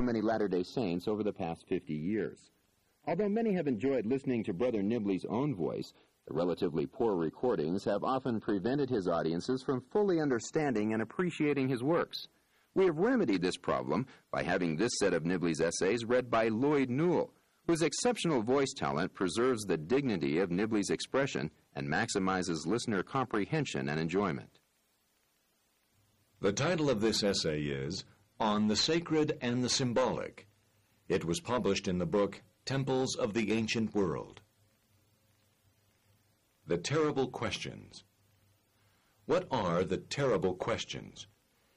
so many Latter-day Saints over the past 50 years. Although many have enjoyed listening to Brother Nibley's own voice, the relatively poor recordings have often prevented his audiences from fully understanding and appreciating his works. We have remedied this problem by having this set of Nibley's essays read by Lloyd Newell, whose exceptional voice talent preserves the dignity of Nibley's expression and maximizes listener comprehension and enjoyment. The title of this essay is On the Sacred and the Symbolic. It was published in the book Temples of the Ancient World. The Terrible Questions. What are the terrible questions?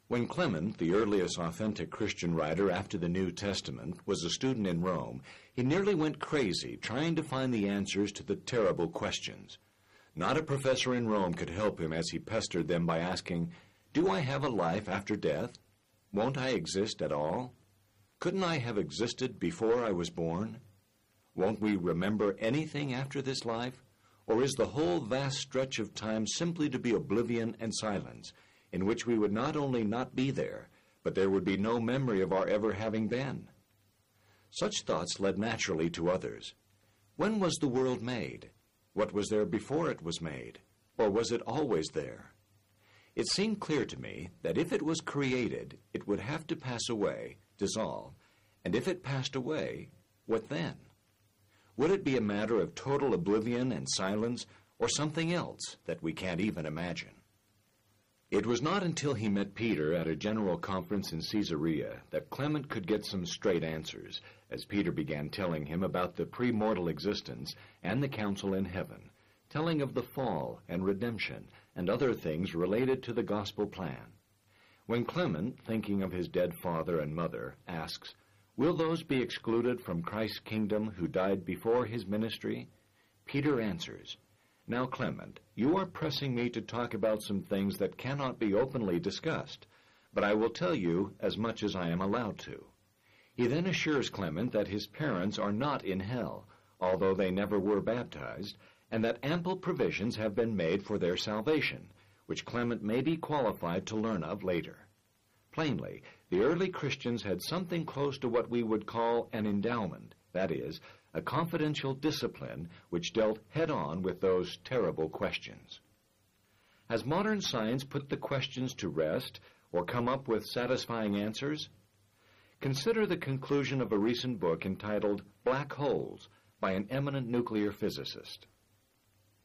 When Clement, the earliest authentic Christian writer after the New Testament, was a student in Rome, he nearly went crazy trying to find the answers to the terrible questions. Not a professor in Rome could help him as he pestered them by asking, Do I have a life after death? Won't I exist at all? Couldn't I have existed before I was born? Won't we remember anything after this life? Or is the whole vast stretch of time simply to be oblivion and silence, in which we would not only not be there, but there would be no memory of our ever having been? Such thoughts led naturally to others. When was the world made? What was there before it was made? Or was it always there? It seemed clear to me that if it was created, it would have to pass away, dissolve, and if it passed away, what then? Would it be a matter of total oblivion and silence, or something else that we can't even imagine? It was not until he met Peter at a general conference in Caesarea that Clement could get some straight answers, as Peter began telling him about the premortal existence and the council in heaven, telling of the fall and redemption and other things related to the gospel plan. When Clement, thinking of his dead father and mother, asks, Will those be excluded from Christ's kingdom who died before his ministry? Peter answers, Now, Clement, you are pressing me to talk about some things that cannot be openly discussed, but I will tell you as much as I am allowed to. He then assures Clement that his parents are not in hell, although they never were baptized, and that ample provisions have been made for their salvation, which Clement may be qualified to learn of later. Plainly, the early Christians had something close to what we would call an endowment, that is, a confidential discipline which dealt head on with those terrible questions. Has modern science put the questions to rest or come up with satisfying answers? Consider the conclusion of a recent book entitled Black Holes by an eminent nuclear physicist.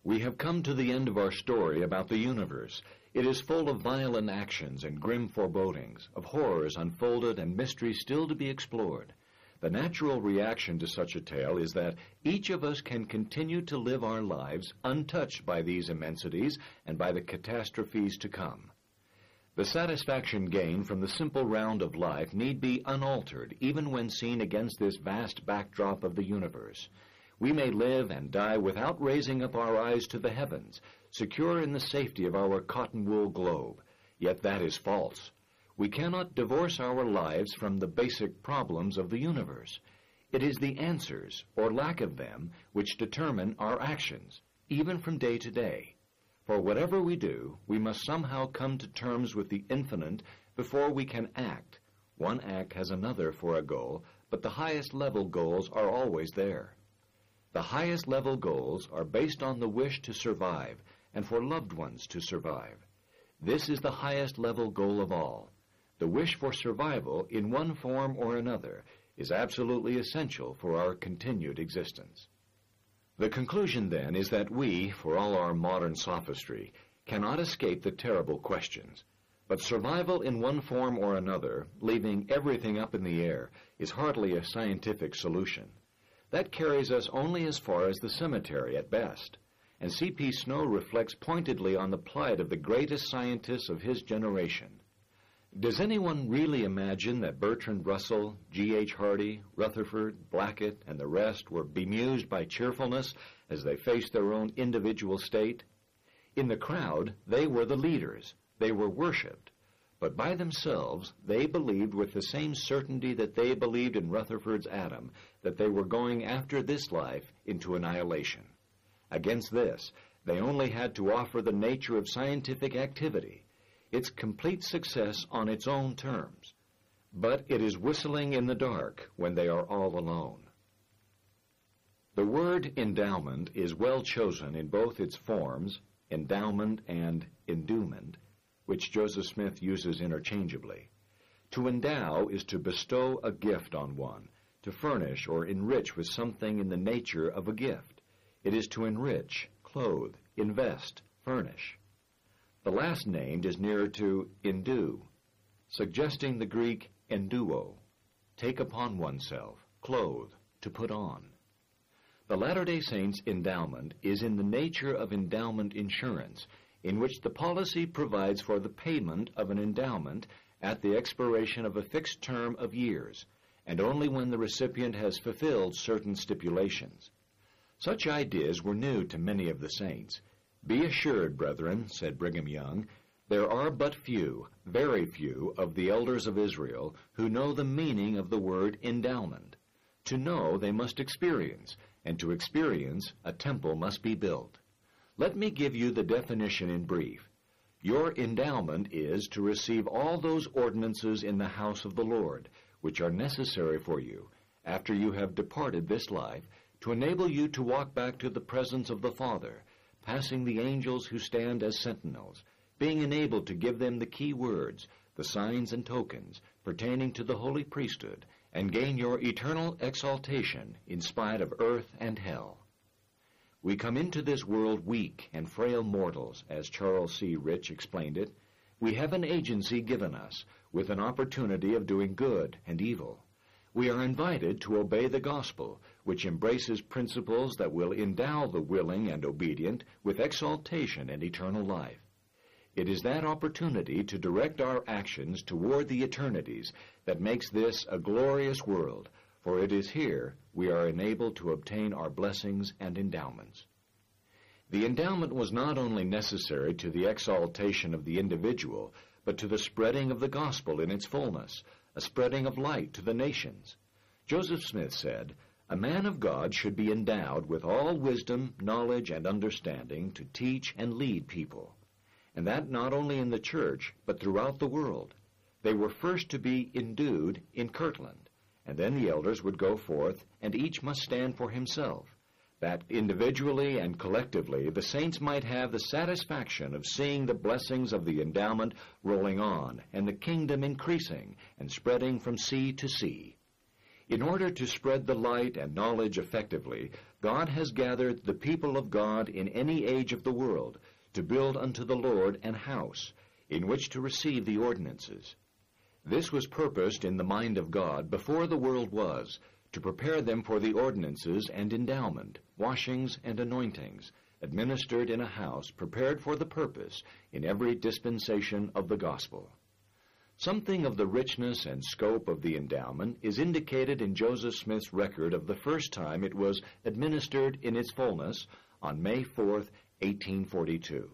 We have come to the end of our story about the universe, it is full of violent actions and grim forebodings, of horrors unfolded and mysteries still to be explored. The natural reaction to such a tale is that each of us can continue to live our lives untouched by these immensities and by the catastrophes to come. The satisfaction gained from the simple round of life need be unaltered even when seen against this vast backdrop of the universe. We may live and die without raising up our eyes to the heavens, secure in the safety of our cotton wool globe. Yet that is false. We cannot divorce our lives from the basic problems of the universe. It is the answers, or lack of them, which determine our actions, even from day to day. For whatever we do, we must somehow come to terms with the infinite before we can act. One act has another for a goal, but the highest level goals are always there. The highest level goals are based on the wish to survive, and for loved ones to survive. This is the highest level goal of all. The wish for survival in one form or another is absolutely essential for our continued existence. The conclusion then is that we, for all our modern sophistry, cannot escape the terrible questions. But survival in one form or another, leaving everything up in the air, is hardly a scientific solution. That carries us only as far as the cemetery at best and C.P. Snow reflects pointedly on the plight of the greatest scientists of his generation. Does anyone really imagine that Bertrand Russell, G.H. Hardy, Rutherford, Blackett, and the rest were bemused by cheerfulness as they faced their own individual state? In the crowd, they were the leaders. They were worshipped. But by themselves, they believed with the same certainty that they believed in Rutherford's atom that they were going after this life into annihilation. Against this, they only had to offer the nature of scientific activity, its complete success on its own terms. but it is whistling in the dark when they are all alone. The word endowment is well chosen in both its forms, endowment and enduement, which Joseph Smith uses interchangeably. To endow is to bestow a gift on one, to furnish or enrich with something in the nature of a gift. It is to enrich, clothe, invest, furnish. The last named is nearer to endue, suggesting the Greek enduo, take upon oneself, clothe, to put on. The Latter-day Saints endowment is in the nature of endowment insurance, in which the policy provides for the payment of an endowment at the expiration of a fixed term of years, and only when the recipient has fulfilled certain stipulations. Such ideas were new to many of the saints. Be assured, brethren, said Brigham Young, there are but few, very few, of the elders of Israel who know the meaning of the word endowment. To know, they must experience, and to experience, a temple must be built. Let me give you the definition in brief. Your endowment is to receive all those ordinances in the house of the Lord, which are necessary for you, after you have departed this life, to enable you to walk back to the presence of the Father, passing the angels who stand as sentinels, being enabled to give them the key words, the signs and tokens, pertaining to the holy priesthood, and gain your eternal exaltation in spite of earth and hell. We come into this world weak and frail mortals, as Charles C. Rich explained it. We have an agency given us, with an opportunity of doing good and evil. We are invited to obey the gospel, which embraces principles that will endow the willing and obedient with exaltation and eternal life. It is that opportunity to direct our actions toward the eternities that makes this a glorious world, for it is here we are enabled to obtain our blessings and endowments. The endowment was not only necessary to the exaltation of the individual, but to the spreading of the gospel in its fullness, a spreading of light to the nations. Joseph Smith said, A man of God should be endowed with all wisdom, knowledge, and understanding to teach and lead people and that not only in the church, but throughout the world. They were first to be endued in Kirtland, and then the elders would go forth, and each must stand for himself, that individually and collectively the saints might have the satisfaction of seeing the blessings of the endowment rolling on, and the kingdom increasing and spreading from sea to sea. In order to spread the light and knowledge effectively, God has gathered the people of God in any age of the world to build unto the Lord an house, in which to receive the ordinances. This was purposed in the mind of God before the world was, to prepare them for the ordinances and endowment, washings and anointings, administered in a house prepared for the purpose in every dispensation of the gospel. Something of the richness and scope of the endowment is indicated in Joseph Smith's record of the first time it was administered in its fullness on May 4th, 1842.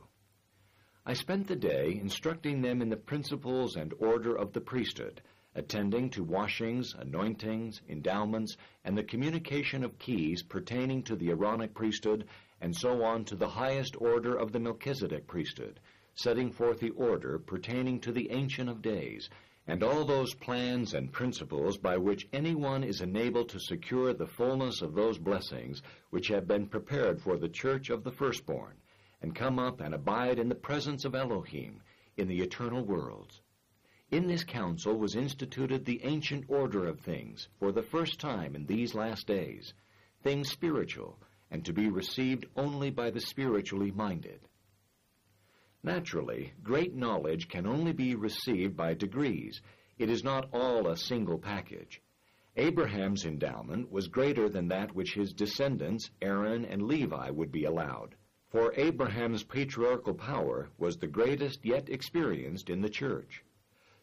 I spent the day instructing them in the principles and order of the priesthood, attending to washings, anointings, endowments, and the communication of keys pertaining to the Aaronic priesthood, and so on to the highest order of the Melchizedek priesthood, setting forth the order pertaining to the Ancient of Days, and all those plans and principles by which anyone is enabled to secure the fullness of those blessings which have been prepared for the church of the firstborn, and come up and abide in the presence of Elohim in the eternal worlds. In this council was instituted the ancient order of things for the first time in these last days, things spiritual, and to be received only by the spiritually minded. Naturally, great knowledge can only be received by degrees. It is not all a single package. Abraham's endowment was greater than that which his descendants, Aaron and Levi, would be allowed. For Abraham's patriarchal power was the greatest yet experienced in the church.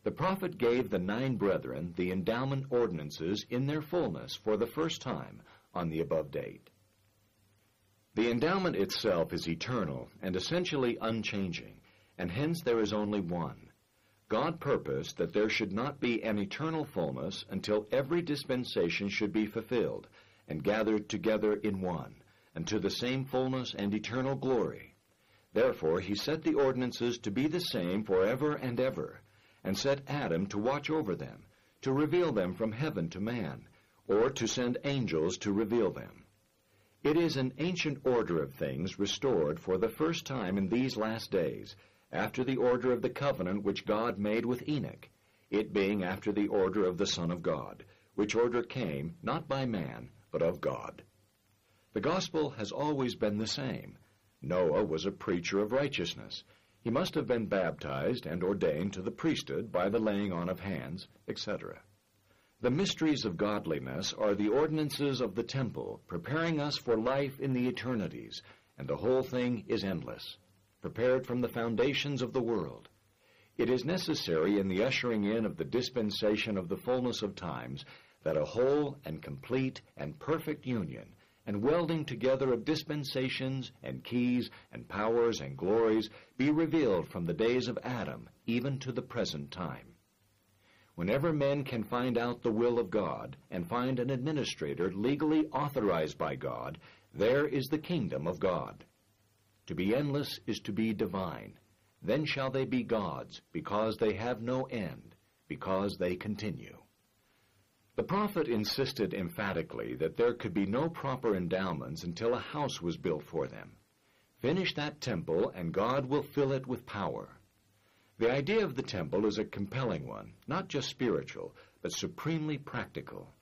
The prophet gave the nine brethren the endowment ordinances in their fullness for the first time on the above date. The endowment itself is eternal and essentially unchanging, and hence there is only one. God purposed that there should not be an eternal fullness until every dispensation should be fulfilled and gathered together in one, unto the same fullness and eternal glory. Therefore he set the ordinances to be the same for ever and ever, and set Adam to watch over them, to reveal them from heaven to man, or to send angels to reveal them. It is an ancient order of things restored for the first time in these last days, after the order of the covenant which God made with Enoch, it being after the order of the Son of God, which order came not by man, but of God. The gospel has always been the same. Noah was a preacher of righteousness. He must have been baptized and ordained to the priesthood by the laying on of hands, etc. The mysteries of godliness are the ordinances of the temple, preparing us for life in the eternities, and the whole thing is endless, prepared from the foundations of the world. It is necessary in the ushering in of the dispensation of the fullness of times that a whole and complete and perfect union and welding together of dispensations and keys and powers and glories be revealed from the days of Adam even to the present time. Whenever men can find out the will of God and find an administrator legally authorized by God, there is the kingdom of God. To be endless is to be divine. Then shall they be gods, because they have no end, because they continue. The prophet insisted emphatically that there could be no proper endowments until a house was built for them. Finish that temple, and God will fill it with power. The idea of the temple is a compelling one, not just spiritual, but supremely practical.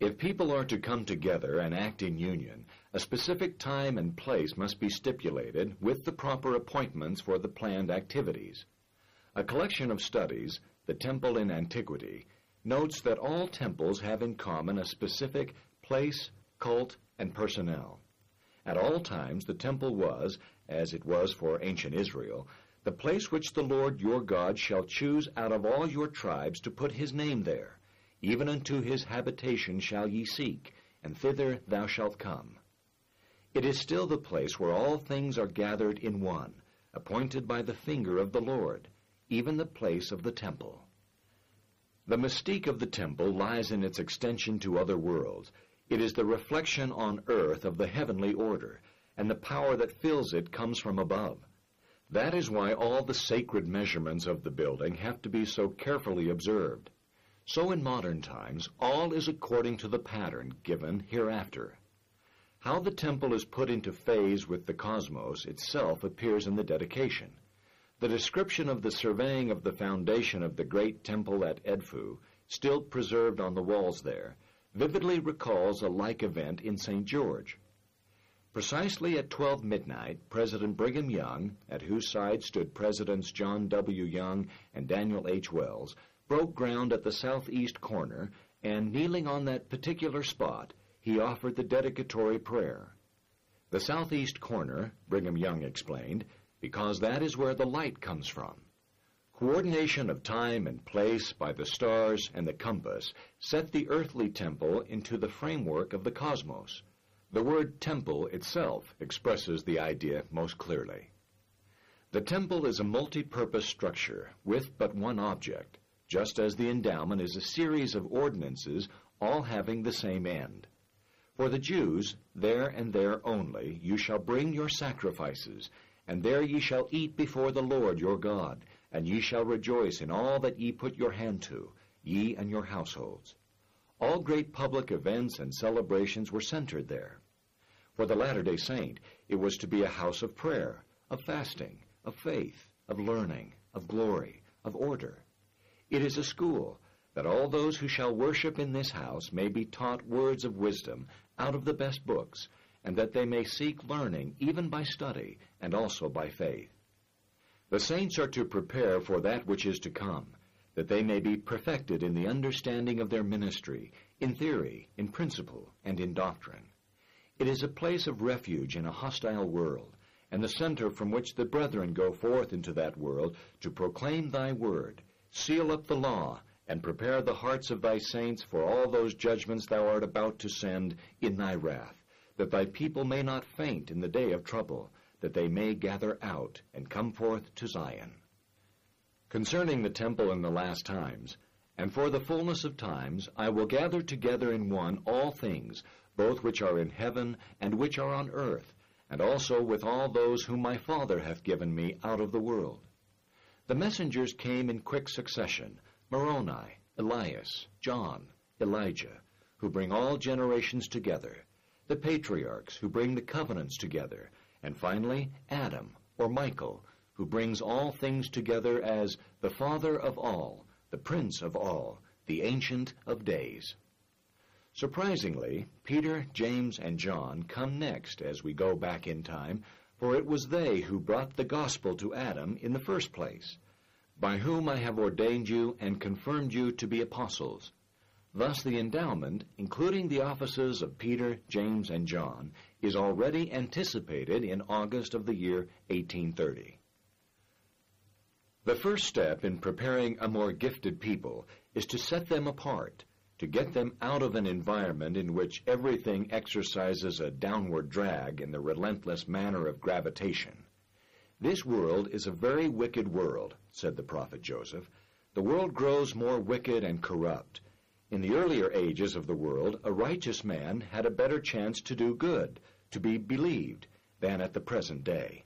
If people are to come together and act in union, a specific time and place must be stipulated with the proper appointments for the planned activities. A collection of studies, The Temple in Antiquity, notes that all temples have in common a specific place, cult, and personnel. At all times the temple was, as it was for ancient Israel, the place which the Lord your God shall choose out of all your tribes to put his name there even unto his habitation shall ye seek, and thither thou shalt come. It is still the place where all things are gathered in one, appointed by the finger of the Lord, even the place of the temple. The mystique of the temple lies in its extension to other worlds. It is the reflection on earth of the heavenly order, and the power that fills it comes from above. That is why all the sacred measurements of the building have to be so carefully observed. So in modern times, all is according to the pattern given hereafter. How the temple is put into phase with the cosmos itself appears in the dedication. The description of the surveying of the foundation of the great temple at Edfu, still preserved on the walls there, vividly recalls a like event in St. George. Precisely at 12 midnight, President Brigham Young, at whose side stood Presidents John W. Young and Daniel H. Wells, broke ground at the southeast corner, and kneeling on that particular spot, he offered the dedicatory prayer. The southeast corner, Brigham Young explained, because that is where the light comes from. Coordination of time and place by the stars and the compass set the earthly temple into the framework of the cosmos. The word temple itself expresses the idea most clearly. The temple is a multi-purpose structure with but one object, just as the endowment is a series of ordinances all having the same end. For the Jews, there and there only, you shall bring your sacrifices, and there ye shall eat before the Lord your God, and ye shall rejoice in all that ye put your hand to, ye and your households. All great public events and celebrations were centered there. For the Latter-day Saint, it was to be a house of prayer, of fasting, of faith, of learning, of glory, of order, it is a school, that all those who shall worship in this house may be taught words of wisdom out of the best books, and that they may seek learning even by study, and also by faith. The saints are to prepare for that which is to come, that they may be perfected in the understanding of their ministry, in theory, in principle, and in doctrine. It is a place of refuge in a hostile world, and the center from which the brethren go forth into that world to proclaim thy word, Seal up the law, and prepare the hearts of thy saints for all those judgments thou art about to send in thy wrath, that thy people may not faint in the day of trouble, that they may gather out and come forth to Zion. Concerning the temple in the last times, and for the fullness of times, I will gather together in one all things, both which are in heaven and which are on earth, and also with all those whom my Father hath given me out of the world. The messengers came in quick succession, Moroni, Elias, John, Elijah, who bring all generations together, the patriarchs who bring the covenants together, and finally Adam, or Michael, who brings all things together as the Father of all, the Prince of all, the Ancient of Days. Surprisingly, Peter, James, and John come next as we go back in time, for it was they who brought the gospel to Adam in the first place, by whom I have ordained you and confirmed you to be apostles. Thus the endowment, including the offices of Peter, James, and John, is already anticipated in August of the year 1830. The first step in preparing a more gifted people is to set them apart, to get them out of an environment in which everything exercises a downward drag in the relentless manner of gravitation. This world is a very wicked world, said the prophet Joseph. The world grows more wicked and corrupt. In the earlier ages of the world, a righteous man had a better chance to do good, to be believed, than at the present day.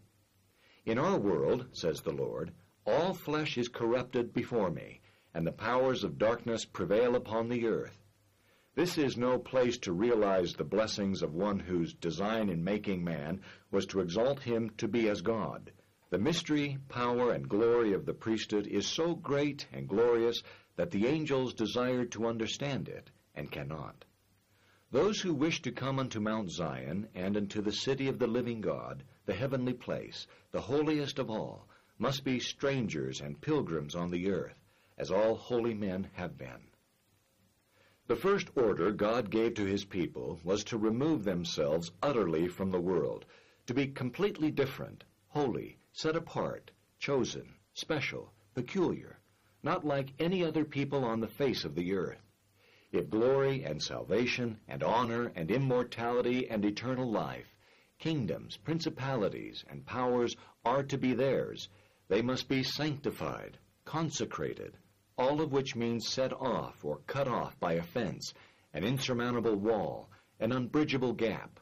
In our world, says the Lord, all flesh is corrupted before me, and the powers of darkness prevail upon the earth. This is no place to realize the blessings of one whose design in making man was to exalt him to be as God. The mystery, power, and glory of the priesthood is so great and glorious that the angels desire to understand it, and cannot. Those who wish to come unto Mount Zion, and unto the city of the living God, the heavenly place, the holiest of all, must be strangers and pilgrims on the earth, as all holy men have been. The first order God gave to his people was to remove themselves utterly from the world, to be completely different, holy, set apart, chosen, special, peculiar, not like any other people on the face of the earth. If glory and salvation and honor and immortality and eternal life, kingdoms, principalities, and powers are to be theirs, they must be sanctified, consecrated, all of which means set off or cut off by a fence, an insurmountable wall, an unbridgeable gap.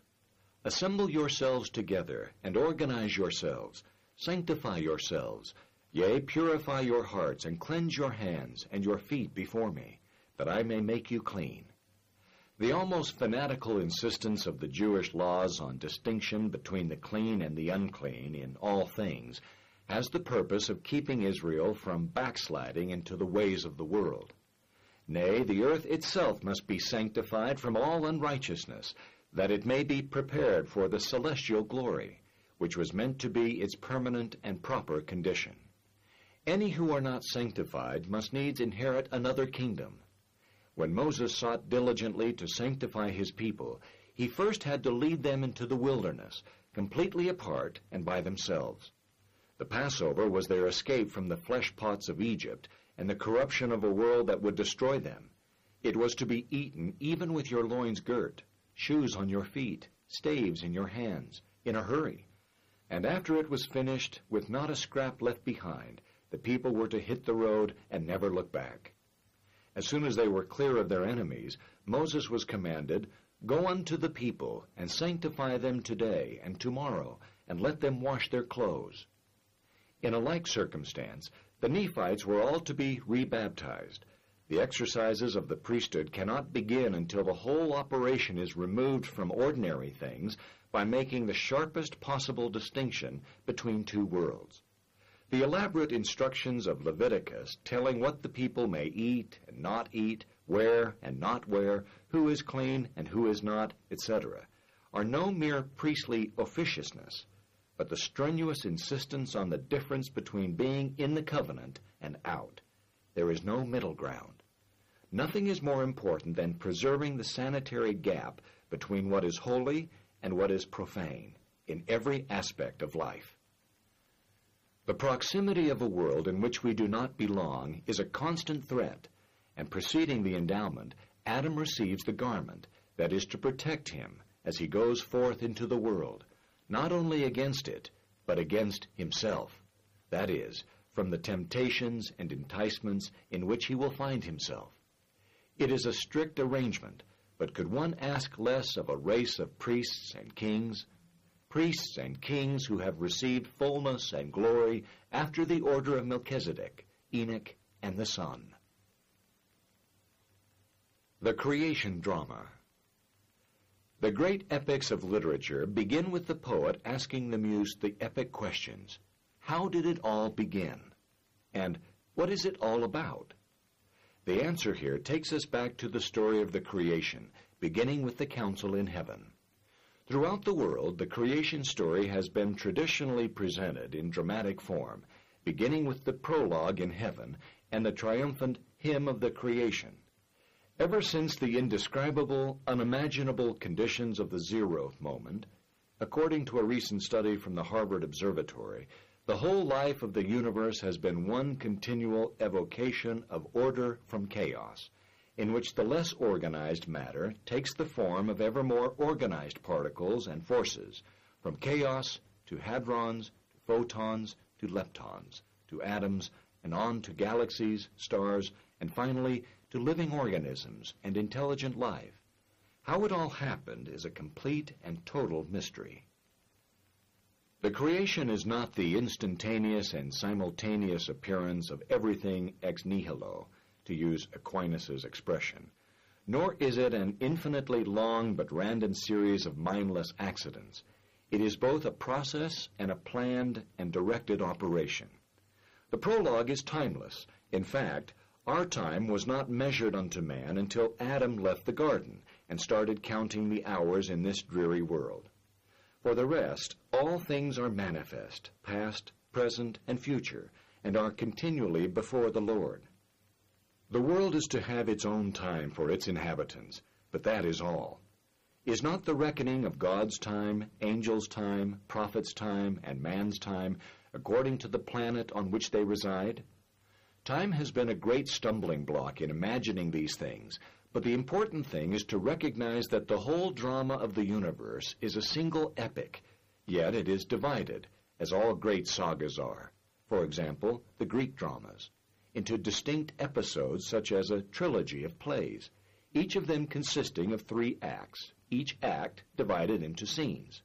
Assemble yourselves together and organize yourselves, sanctify yourselves, yea, purify your hearts and cleanse your hands and your feet before me, that I may make you clean. The almost fanatical insistence of the Jewish laws on distinction between the clean and the unclean in all things has the purpose of keeping Israel from backsliding into the ways of the world. Nay, the earth itself must be sanctified from all unrighteousness, that it may be prepared for the celestial glory, which was meant to be its permanent and proper condition. Any who are not sanctified must needs inherit another kingdom. When Moses sought diligently to sanctify his people, he first had to lead them into the wilderness, completely apart and by themselves. The Passover was their escape from the flesh pots of Egypt and the corruption of a world that would destroy them. It was to be eaten even with your loins girt, shoes on your feet, staves in your hands, in a hurry. And after it was finished, with not a scrap left behind, the people were to hit the road and never look back. As soon as they were clear of their enemies, Moses was commanded, Go unto the people, and sanctify them today and tomorrow, and let them wash their clothes. In a like circumstance, the Nephites were all to be rebaptized. The exercises of the priesthood cannot begin until the whole operation is removed from ordinary things by making the sharpest possible distinction between two worlds. The elaborate instructions of Leviticus telling what the people may eat and not eat, where and not where, who is clean and who is not, etc., are no mere priestly officiousness but the strenuous insistence on the difference between being in the covenant and out. There is no middle ground. Nothing is more important than preserving the sanitary gap between what is holy and what is profane in every aspect of life. The proximity of a world in which we do not belong is a constant threat, and preceding the endowment, Adam receives the garment that is to protect him as he goes forth into the world not only against it, but against himself, that is, from the temptations and enticements in which he will find himself. It is a strict arrangement, but could one ask less of a race of priests and kings? Priests and kings who have received fullness and glory after the order of Melchizedek, Enoch, and the Son. The Creation Drama The great epics of literature begin with the poet asking the muse the epic questions. How did it all begin? And what is it all about? The answer here takes us back to the story of the creation, beginning with the council in heaven. Throughout the world, the creation story has been traditionally presented in dramatic form, beginning with the prologue in heaven and the triumphant hymn of the creation. Ever since the indescribable, unimaginable conditions of the zero moment, according to a recent study from the Harvard Observatory, the whole life of the universe has been one continual evocation of order from chaos, in which the less organized matter takes the form of ever more organized particles and forces, from chaos to hadrons, to photons, to leptons, to atoms, and on to galaxies, stars, and finally to living organisms and intelligent life. How it all happened is a complete and total mystery. The creation is not the instantaneous and simultaneous appearance of everything ex nihilo, to use Aquinas' expression, nor is it an infinitely long but random series of mindless accidents. It is both a process and a planned and directed operation. The prologue is timeless. In fact, our time was not measured unto man until Adam left the garden and started counting the hours in this dreary world. For the rest, all things are manifest, past, present, and future, and are continually before the Lord. The world is to have its own time for its inhabitants, but that is all. Is not the reckoning of God's time, angels' time, prophets' time, and man's time according to the planet on which they reside? Time has been a great stumbling block in imagining these things, but the important thing is to recognize that the whole drama of the universe is a single epic, yet it is divided, as all great sagas are, for example, the Greek dramas, into distinct episodes such as a trilogy of plays, each of them consisting of three acts, each act divided into scenes.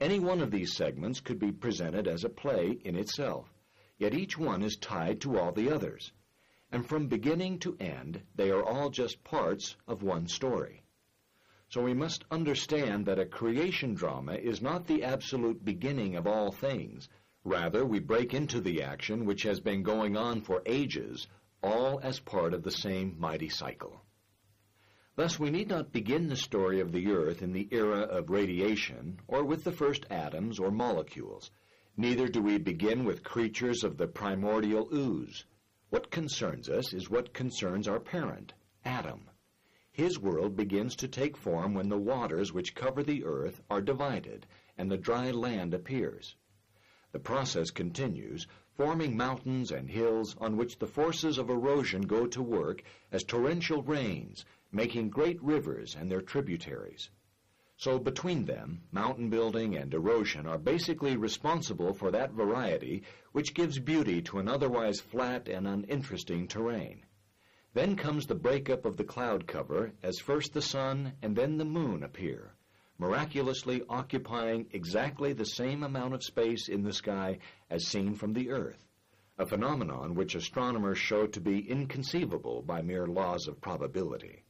Any one of these segments could be presented as a play in itself, yet each one is tied to all the others and from beginning to end, they are all just parts of one story. So we must understand that a creation drama is not the absolute beginning of all things. Rather, we break into the action which has been going on for ages, all as part of the same mighty cycle. Thus, we need not begin the story of the earth in the era of radiation or with the first atoms or molecules. Neither do we begin with creatures of the primordial ooze. What concerns us is what concerns our parent, Adam. His world begins to take form when the waters which cover the earth are divided and the dry land appears. The process continues, forming mountains and hills on which the forces of erosion go to work as torrential rains, making great rivers and their tributaries. So between them, mountain building and erosion are basically responsible for that variety which gives beauty to an otherwise flat and uninteresting terrain. Then comes the breakup of the cloud cover as first the sun and then the moon appear, miraculously occupying exactly the same amount of space in the sky as seen from the earth, a phenomenon which astronomers show to be inconceivable by mere laws of probability.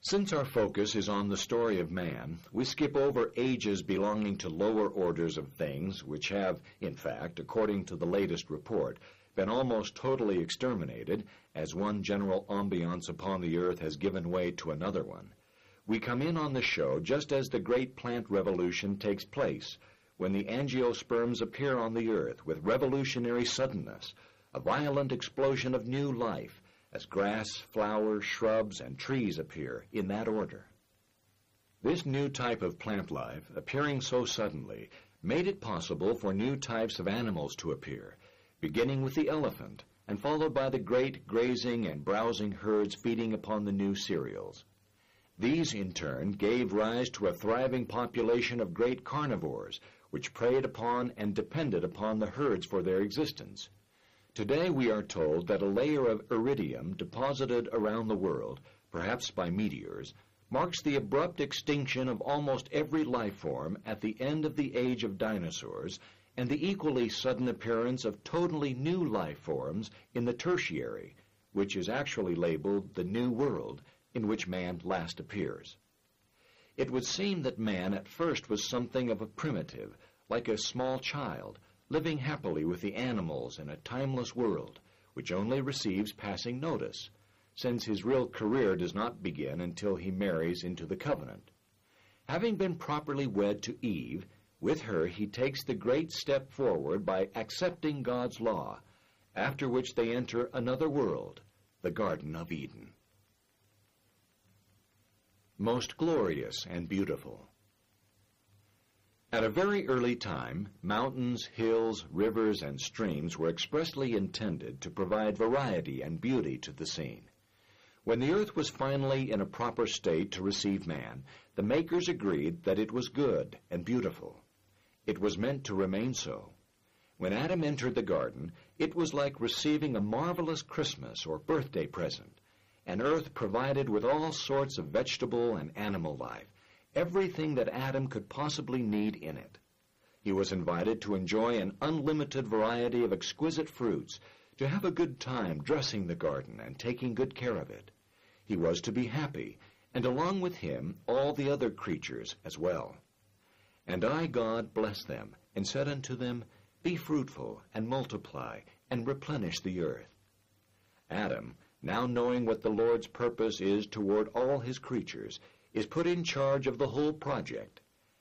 Since our focus is on the story of man, we skip over ages belonging to lower orders of things, which have, in fact, according to the latest report, been almost totally exterminated, as one general ambiance upon the earth has given way to another one. We come in on the show just as the great plant revolution takes place, when the angiosperms appear on the earth with revolutionary suddenness, a violent explosion of new life, as grass, flowers, shrubs, and trees appear in that order. This new type of plant life, appearing so suddenly, made it possible for new types of animals to appear, beginning with the elephant and followed by the great grazing and browsing herds feeding upon the new cereals. These, in turn, gave rise to a thriving population of great carnivores, which preyed upon and depended upon the herds for their existence. Today we are told that a layer of iridium deposited around the world, perhaps by meteors, marks the abrupt extinction of almost every life form at the end of the age of dinosaurs and the equally sudden appearance of totally new life forms in the tertiary, which is actually labeled the New World, in which man last appears. It would seem that man at first was something of a primitive, like a small child, living happily with the animals in a timeless world, which only receives passing notice, since his real career does not begin until he marries into the covenant. Having been properly wed to Eve, with her he takes the great step forward by accepting God's law, after which they enter another world, the Garden of Eden. Most glorious and beautiful. At a very early time, mountains, hills, rivers, and streams were expressly intended to provide variety and beauty to the scene. When the earth was finally in a proper state to receive man, the makers agreed that it was good and beautiful. It was meant to remain so. When Adam entered the garden, it was like receiving a marvelous Christmas or birthday present, an earth provided with all sorts of vegetable and animal life, everything that Adam could possibly need in it. He was invited to enjoy an unlimited variety of exquisite fruits, to have a good time dressing the garden and taking good care of it. He was to be happy, and along with him all the other creatures as well. And I, God, blessed them, and said unto them, Be fruitful, and multiply, and replenish the earth. Adam, now knowing what the Lord's purpose is toward all his creatures, is put in charge of the whole project.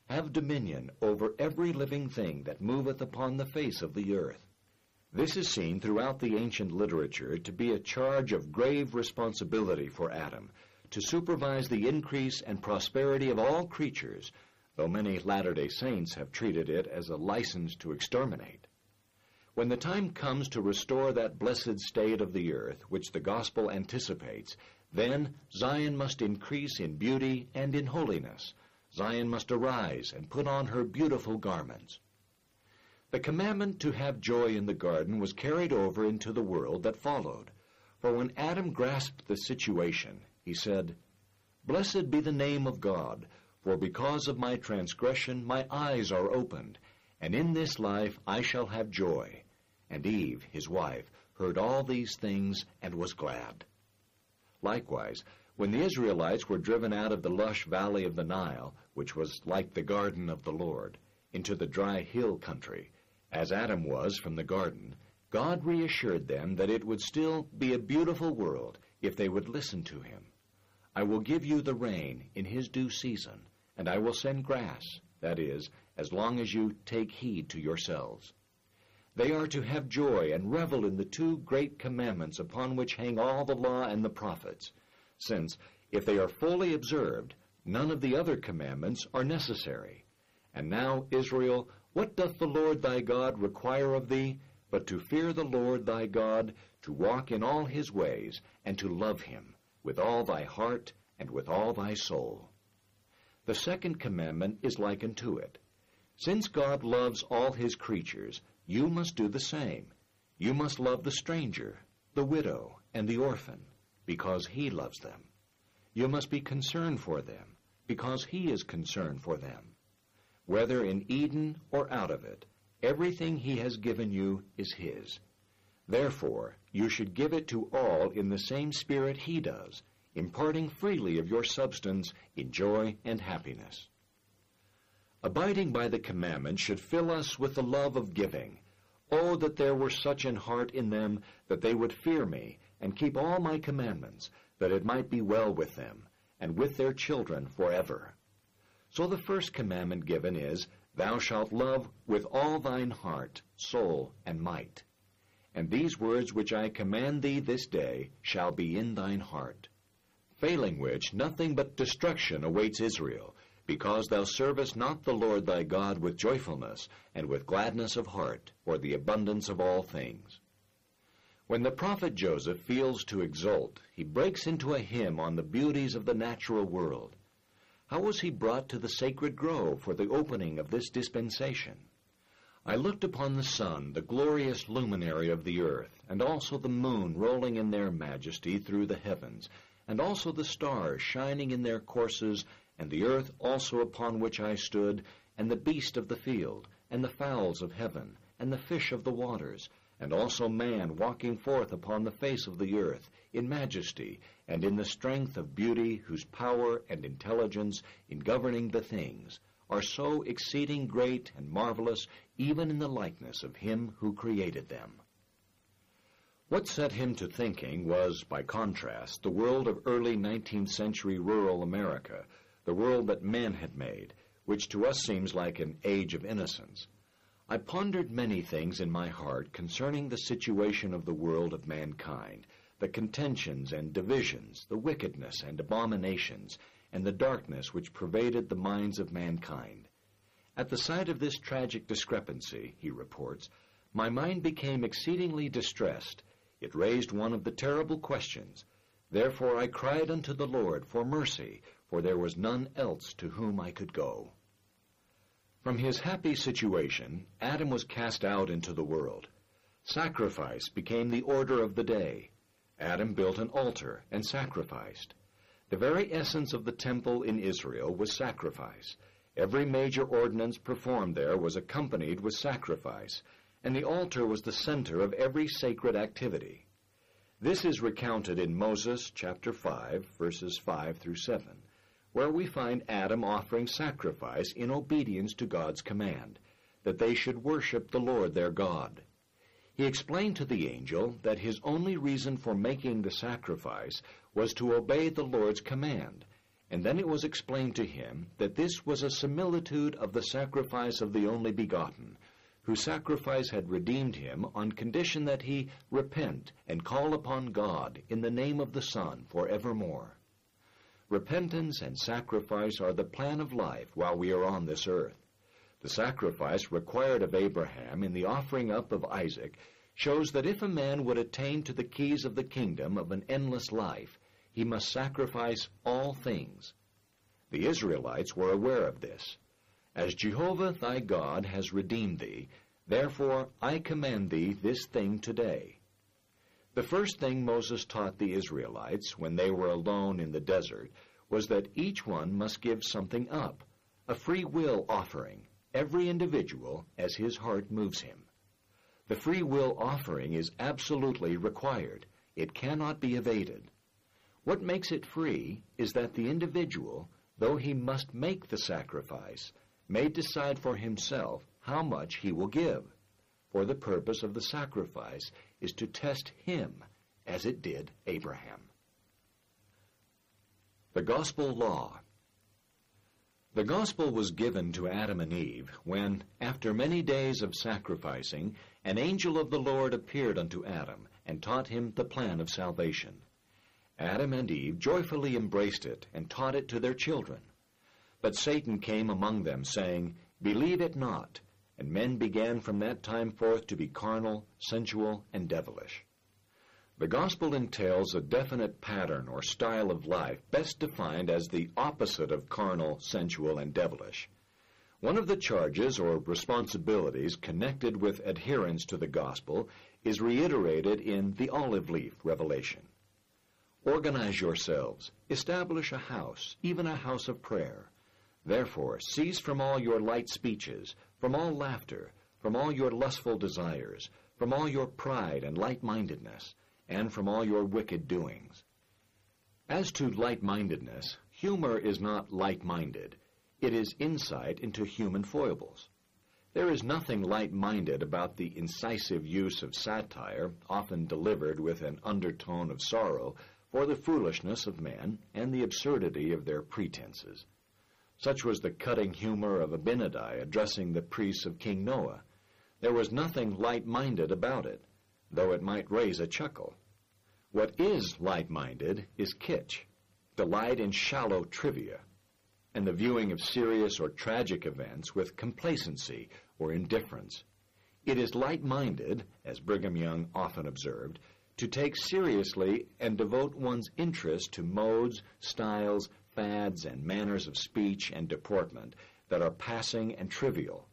Have dominion over every living thing that moveth upon the face of the earth. This is seen throughout the ancient literature to be a charge of grave responsibility for Adam, to supervise the increase and prosperity of all creatures, though many Latter-day Saints have treated it as a license to exterminate. When the time comes to restore that blessed state of the earth which the gospel anticipates, then Zion must increase in beauty and in holiness. Zion must arise and put on her beautiful garments. The commandment to have joy in the garden was carried over into the world that followed. For when Adam grasped the situation, he said, Blessed be the name of God, for because of my transgression my eyes are opened, and in this life I shall have joy. And Eve, his wife, heard all these things and was glad. Likewise, when the Israelites were driven out of the lush valley of the Nile, which was like the garden of the Lord, into the dry hill country, as Adam was from the garden, God reassured them that it would still be a beautiful world if they would listen to him. I will give you the rain in his due season, and I will send grass, that is, as long as you take heed to yourselves. They are to have joy and revel in the two great commandments upon which hang all the law and the prophets, since, if they are fully observed, none of the other commandments are necessary. And now, Israel, what doth the Lord thy God require of thee, but to fear the Lord thy God, to walk in all his ways, and to love him with all thy heart and with all thy soul? The second commandment is like unto it. Since God loves all his creatures, you must do the same. You must love the stranger, the widow, and the orphan, because he loves them. You must be concerned for them, because he is concerned for them. Whether in Eden or out of it, everything he has given you is his. Therefore, you should give it to all in the same spirit he does, imparting freely of your substance in joy and happiness. Abiding by the commandment should fill us with the love of giving. Oh, that there were such an heart in them that they would fear me and keep all my commandments, that it might be well with them, and with their children forever. So the first commandment given is, Thou shalt love with all thine heart, soul, and might. And these words which I command thee this day shall be in thine heart. Failing which, nothing but destruction awaits Israel, because thou servest not the Lord thy God with joyfulness, and with gladness of heart, or the abundance of all things. When the prophet Joseph feels to exult, he breaks into a hymn on the beauties of the natural world. How was he brought to the sacred grove for the opening of this dispensation? I looked upon the sun, the glorious luminary of the earth, and also the moon rolling in their majesty through the heavens, and also the stars shining in their courses, and the earth also upon which I stood, and the beast of the field, and the fowls of heaven, and the fish of the waters, and also man walking forth upon the face of the earth, in majesty, and in the strength of beauty whose power and intelligence in governing the things are so exceeding great and marvelous even in the likeness of him who created them. What set him to thinking was, by contrast, the world of early 19th century rural America, the world that men had made, which to us seems like an age of innocence. I pondered many things in my heart concerning the situation of the world of mankind, the contentions and divisions, the wickedness and abominations, and the darkness which pervaded the minds of mankind. At the sight of this tragic discrepancy, he reports, my mind became exceedingly distressed. It raised one of the terrible questions. Therefore I cried unto the Lord for mercy, for there was none else to whom I could go. From his happy situation, Adam was cast out into the world. Sacrifice became the order of the day. Adam built an altar and sacrificed. The very essence of the temple in Israel was sacrifice. Every major ordinance performed there was accompanied with sacrifice, and the altar was the center of every sacred activity. This is recounted in Moses chapter 5, verses 5 through 7, where we find Adam offering sacrifice in obedience to God's command, that they should worship the Lord their God. He explained to the angel that his only reason for making the sacrifice was to obey the Lord's command, and then it was explained to him that this was a similitude of the sacrifice of the only begotten, whose sacrifice had redeemed him on condition that he repent and call upon God in the name of the Son for evermore. Repentance and sacrifice are the plan of life while we are on this earth. The sacrifice required of Abraham in the offering up of Isaac shows that if a man would attain to the keys of the kingdom of an endless life, he must sacrifice all things. The Israelites were aware of this. As Jehovah thy God has redeemed thee, therefore I command thee this thing today. The first thing Moses taught the Israelites when they were alone in the desert was that each one must give something up, a free will offering, every individual as his heart moves him. The free will offering is absolutely required. It cannot be evaded. What makes it free is that the individual, though he must make the sacrifice, may decide for himself how much he will give. For the purpose of the sacrifice is to test him as it did Abraham. The Gospel Law the gospel was given to Adam and Eve when, after many days of sacrificing, an angel of the Lord appeared unto Adam and taught him the plan of salvation. Adam and Eve joyfully embraced it and taught it to their children. But Satan came among them, saying, Believe it not. And men began from that time forth to be carnal, sensual, and devilish. The gospel entails a definite pattern or style of life best defined as the opposite of carnal, sensual, and devilish. One of the charges or responsibilities connected with adherence to the gospel is reiterated in the olive leaf revelation. Organize yourselves, establish a house, even a house of prayer. Therefore, cease from all your light speeches, from all laughter, from all your lustful desires, from all your pride and light-mindedness and from all your wicked doings. As to light-mindedness, humor is not light-minded. It is insight into human foibles. There is nothing light-minded about the incisive use of satire, often delivered with an undertone of sorrow, for the foolishness of men and the absurdity of their pretenses. Such was the cutting humor of Abinadi addressing the priests of King Noah. There was nothing light-minded about it though it might raise a chuckle. What is light-minded is kitsch, delight in shallow trivia, and the viewing of serious or tragic events with complacency or indifference. It is light-minded, as Brigham Young often observed, to take seriously and devote one's interest to modes, styles, fads, and manners of speech and deportment that are passing and trivial,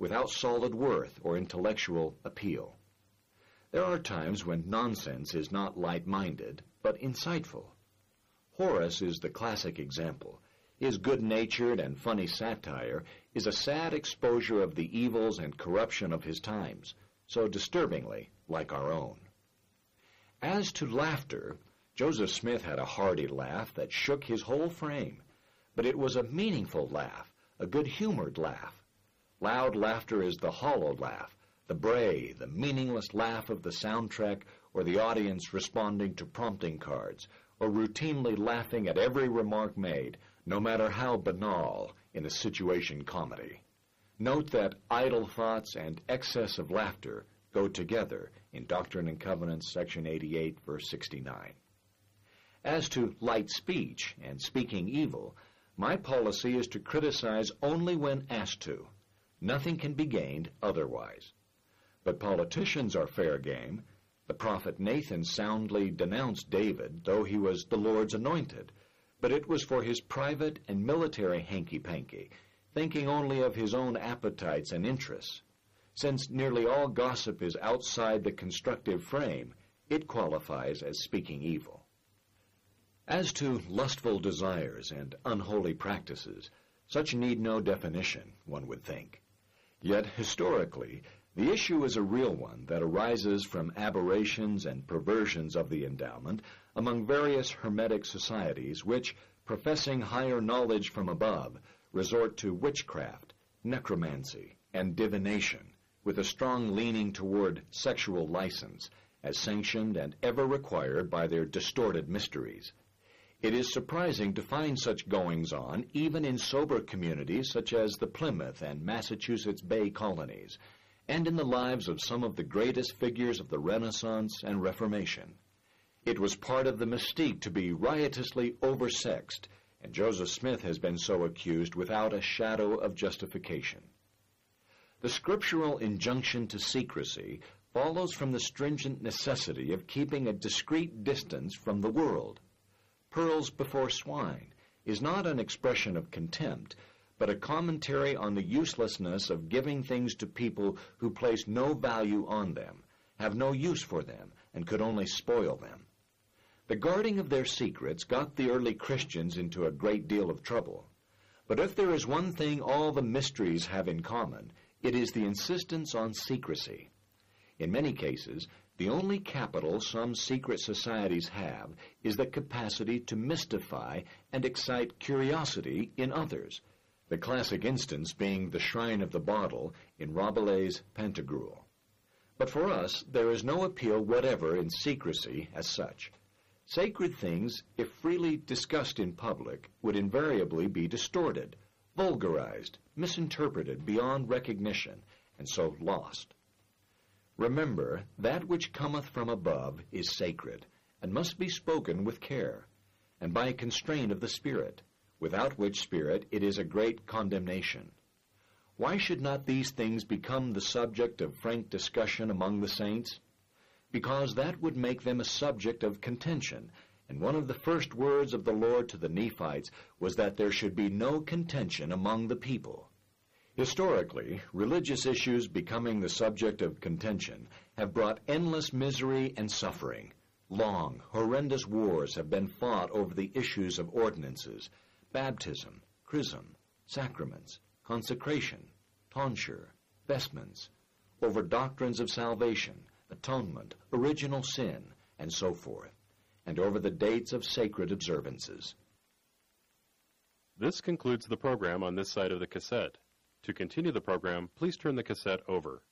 without solid worth or intellectual appeal. There are times when nonsense is not light-minded, but insightful. Horace is the classic example. His good-natured and funny satire is a sad exposure of the evils and corruption of his times, so disturbingly like our own. As to laughter, Joseph Smith had a hearty laugh that shook his whole frame, but it was a meaningful laugh, a good-humored laugh. Loud laughter is the hollow laugh, the bray, the meaningless laugh of the soundtrack or the audience responding to prompting cards, or routinely laughing at every remark made, no matter how banal, in a situation comedy. Note that idle thoughts and excess of laughter go together in Doctrine and Covenants, section 88, verse 69. As to light speech and speaking evil, my policy is to criticize only when asked to. Nothing can be gained otherwise. But politicians are fair game. The prophet Nathan soundly denounced David, though he was the Lord's anointed, but it was for his private and military hanky-panky, thinking only of his own appetites and interests. Since nearly all gossip is outside the constructive frame, it qualifies as speaking evil. As to lustful desires and unholy practices, such need no definition, one would think. Yet, historically, the issue is a real one that arises from aberrations and perversions of the endowment among various Hermetic societies which, professing higher knowledge from above, resort to witchcraft, necromancy, and divination, with a strong leaning toward sexual license, as sanctioned and ever required by their distorted mysteries. It is surprising to find such goings on even in sober communities such as the Plymouth and Massachusetts Bay colonies, and in the lives of some of the greatest figures of the Renaissance and Reformation. It was part of the mystique to be riotously oversexed, and Joseph Smith has been so accused without a shadow of justification. The scriptural injunction to secrecy follows from the stringent necessity of keeping a discreet distance from the world. Pearls before swine is not an expression of contempt, but a commentary on the uselessness of giving things to people who place no value on them, have no use for them, and could only spoil them. The guarding of their secrets got the early Christians into a great deal of trouble. But if there is one thing all the mysteries have in common, it is the insistence on secrecy. In many cases, the only capital some secret societies have is the capacity to mystify and excite curiosity in others, the classic instance being the Shrine of the Bottle in Rabelais' Pantagruel. But for us, there is no appeal whatever in secrecy as such. Sacred things, if freely discussed in public, would invariably be distorted, vulgarized, misinterpreted beyond recognition, and so lost. Remember, that which cometh from above is sacred, and must be spoken with care, and by constraint of the Spirit, without which spirit it is a great condemnation. Why should not these things become the subject of frank discussion among the saints? Because that would make them a subject of contention, and one of the first words of the Lord to the Nephites was that there should be no contention among the people. Historically, religious issues becoming the subject of contention have brought endless misery and suffering. Long, horrendous wars have been fought over the issues of ordinances, baptism, chrism, sacraments, consecration, tonsure, vestments, over doctrines of salvation, atonement, original sin, and so forth and over the dates of sacred observances. This concludes the program on this side of the cassette. To continue the program, please turn the cassette over.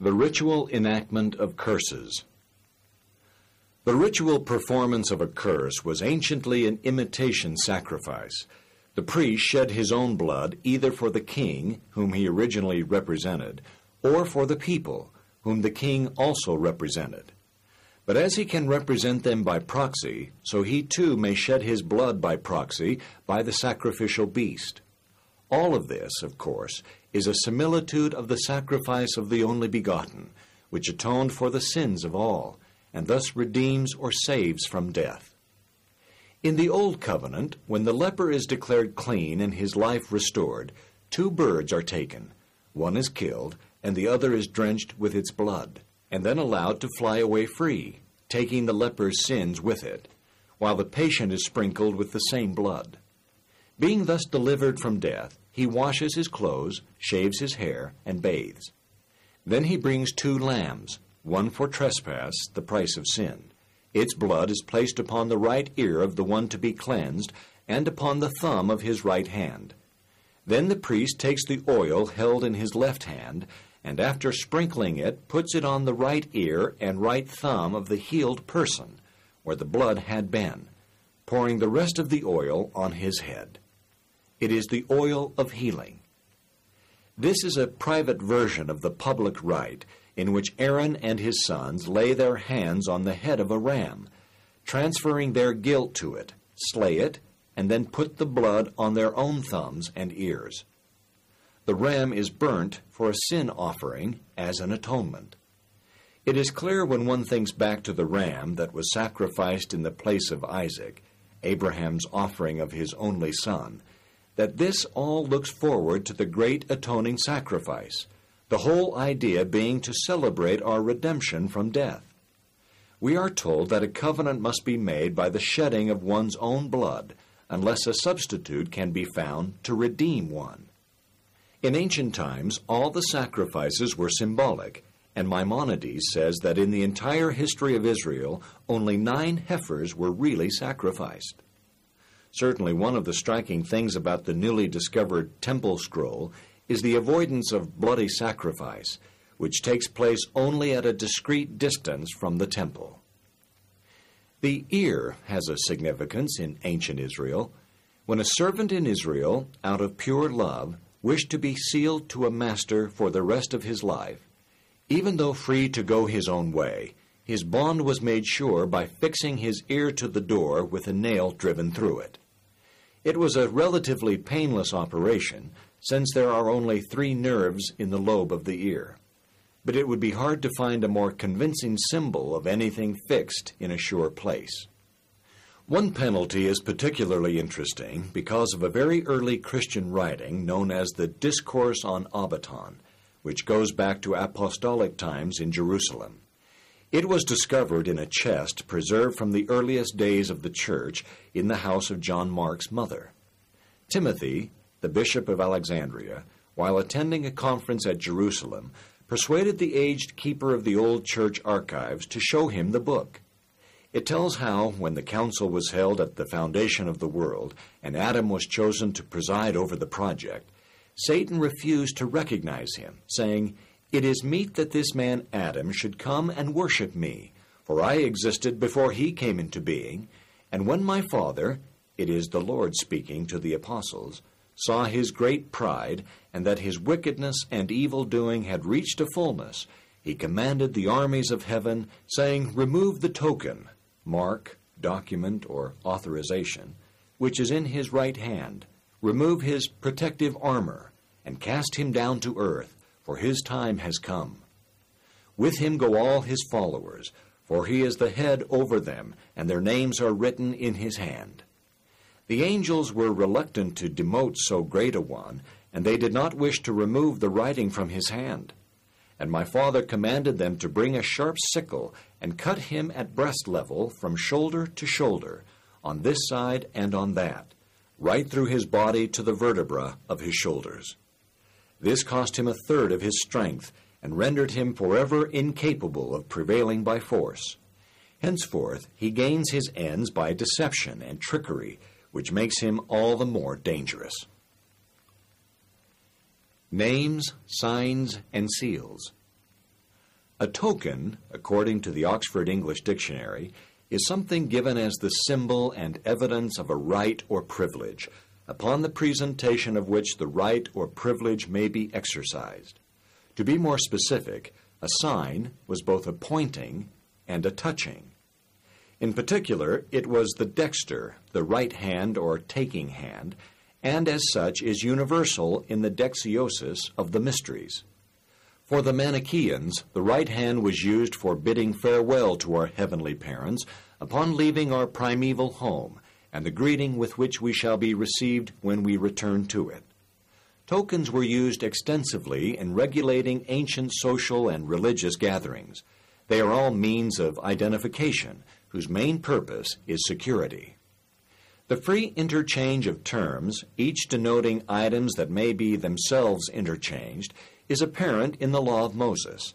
The ritual enactment of curses. The ritual performance of a curse was anciently an imitation sacrifice. The priest shed his own blood either for the king, whom he originally represented, or for the people, whom the king also represented. But as he can represent them by proxy, so he too may shed his blood by proxy by the sacrificial beast. All of this, of course, is a similitude of the sacrifice of the only begotten, which atoned for the sins of all, and thus redeems or saves from death. In the Old Covenant, when the leper is declared clean and his life restored, two birds are taken. One is killed, and the other is drenched with its blood, and then allowed to fly away free, taking the leper's sins with it, while the patient is sprinkled with the same blood. Being thus delivered from death, he washes his clothes, shaves his hair, and bathes. Then he brings two lambs, one for trespass, the price of sin. Its blood is placed upon the right ear of the one to be cleansed, and upon the thumb of his right hand. Then the priest takes the oil held in his left hand, and after sprinkling it, puts it on the right ear and right thumb of the healed person, where the blood had been, pouring the rest of the oil on his head. It is the oil of healing. This is a private version of the public rite in which Aaron and his sons lay their hands on the head of a ram, transferring their guilt to it, slay it, and then put the blood on their own thumbs and ears. The ram is burnt for a sin offering as an atonement. It is clear when one thinks back to the ram that was sacrificed in the place of Isaac, Abraham's offering of his only son, that this all looks forward to the great atoning sacrifice, the whole idea being to celebrate our redemption from death. We are told that a covenant must be made by the shedding of one's own blood, unless a substitute can be found to redeem one. In ancient times, all the sacrifices were symbolic, and Maimonides says that in the entire history of Israel, only nine heifers were really sacrificed. Certainly, one of the striking things about the newly discovered Temple Scroll is the avoidance of bloody sacrifice, which takes place only at a discreet distance from the temple. The ear has a significance in ancient Israel. When a servant in Israel, out of pure love, wished to be sealed to a master for the rest of his life, even though free to go his own way, his bond was made sure by fixing his ear to the door with a nail driven through it. It was a relatively painless operation, since there are only three nerves in the lobe of the ear. But it would be hard to find a more convincing symbol of anything fixed in a sure place. One penalty is particularly interesting because of a very early Christian writing known as the Discourse on Abbaton, which goes back to apostolic times in Jerusalem. It was discovered in a chest preserved from the earliest days of the church in the house of John Mark's mother. Timothy, the bishop of Alexandria, while attending a conference at Jerusalem, persuaded the aged keeper of the old church archives to show him the book. It tells how, when the council was held at the foundation of the world, and Adam was chosen to preside over the project, Satan refused to recognize him, saying, it is meet that this man Adam should come and worship me, for I existed before he came into being, and when my Father, it is the Lord speaking to the apostles, saw his great pride, and that his wickedness and evil doing had reached a fullness, he commanded the armies of heaven, saying, Remove the token, mark, document, or authorization, which is in his right hand, remove his protective armor, and cast him down to earth for his time has come. With him go all his followers, for he is the head over them, and their names are written in his hand. The angels were reluctant to demote so great a one, and they did not wish to remove the writing from his hand. And my father commanded them to bring a sharp sickle and cut him at breast level from shoulder to shoulder, on this side and on that, right through his body to the vertebra of his shoulders. This cost him a third of his strength, and rendered him forever incapable of prevailing by force. Henceforth he gains his ends by deception and trickery, which makes him all the more dangerous. Names, signs, and seals. A token, according to the Oxford English Dictionary, is something given as the symbol and evidence of a right or privilege, upon the presentation of which the right or privilege may be exercised. To be more specific, a sign was both a pointing and a touching. In particular, it was the dexter, the right hand or taking hand, and as such is universal in the dexiosis of the mysteries. For the Manichaeans, the right hand was used for bidding farewell to our heavenly parents upon leaving our primeval home, and the greeting with which we shall be received when we return to it. Tokens were used extensively in regulating ancient social and religious gatherings. They are all means of identification, whose main purpose is security. The free interchange of terms, each denoting items that may be themselves interchanged, is apparent in the law of Moses.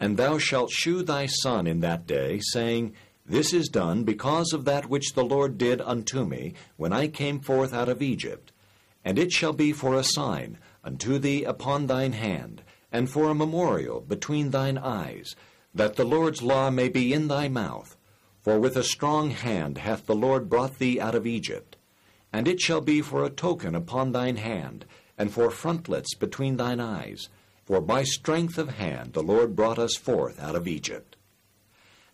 And thou shalt shew thy son in that day, saying, This is done because of that which the Lord did unto me when I came forth out of Egypt. And it shall be for a sign unto thee upon thine hand, and for a memorial between thine eyes, that the Lord's law may be in thy mouth. For with a strong hand hath the Lord brought thee out of Egypt. And it shall be for a token upon thine hand, and for frontlets between thine eyes. For by strength of hand the Lord brought us forth out of Egypt.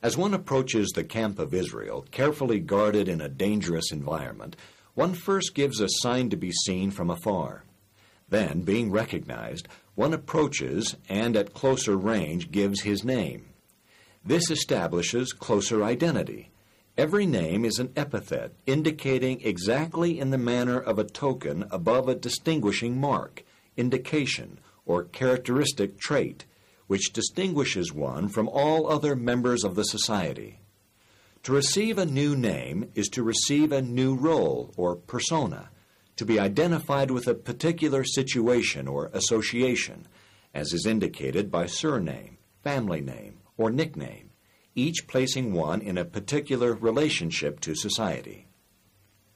As one approaches the camp of Israel, carefully guarded in a dangerous environment, one first gives a sign to be seen from afar. Then, being recognized, one approaches and at closer range gives his name. This establishes closer identity. Every name is an epithet indicating exactly in the manner of a token above a distinguishing mark, indication, or characteristic trait, which distinguishes one from all other members of the society. To receive a new name is to receive a new role or persona, to be identified with a particular situation or association, as is indicated by surname, family name, or nickname, each placing one in a particular relationship to society.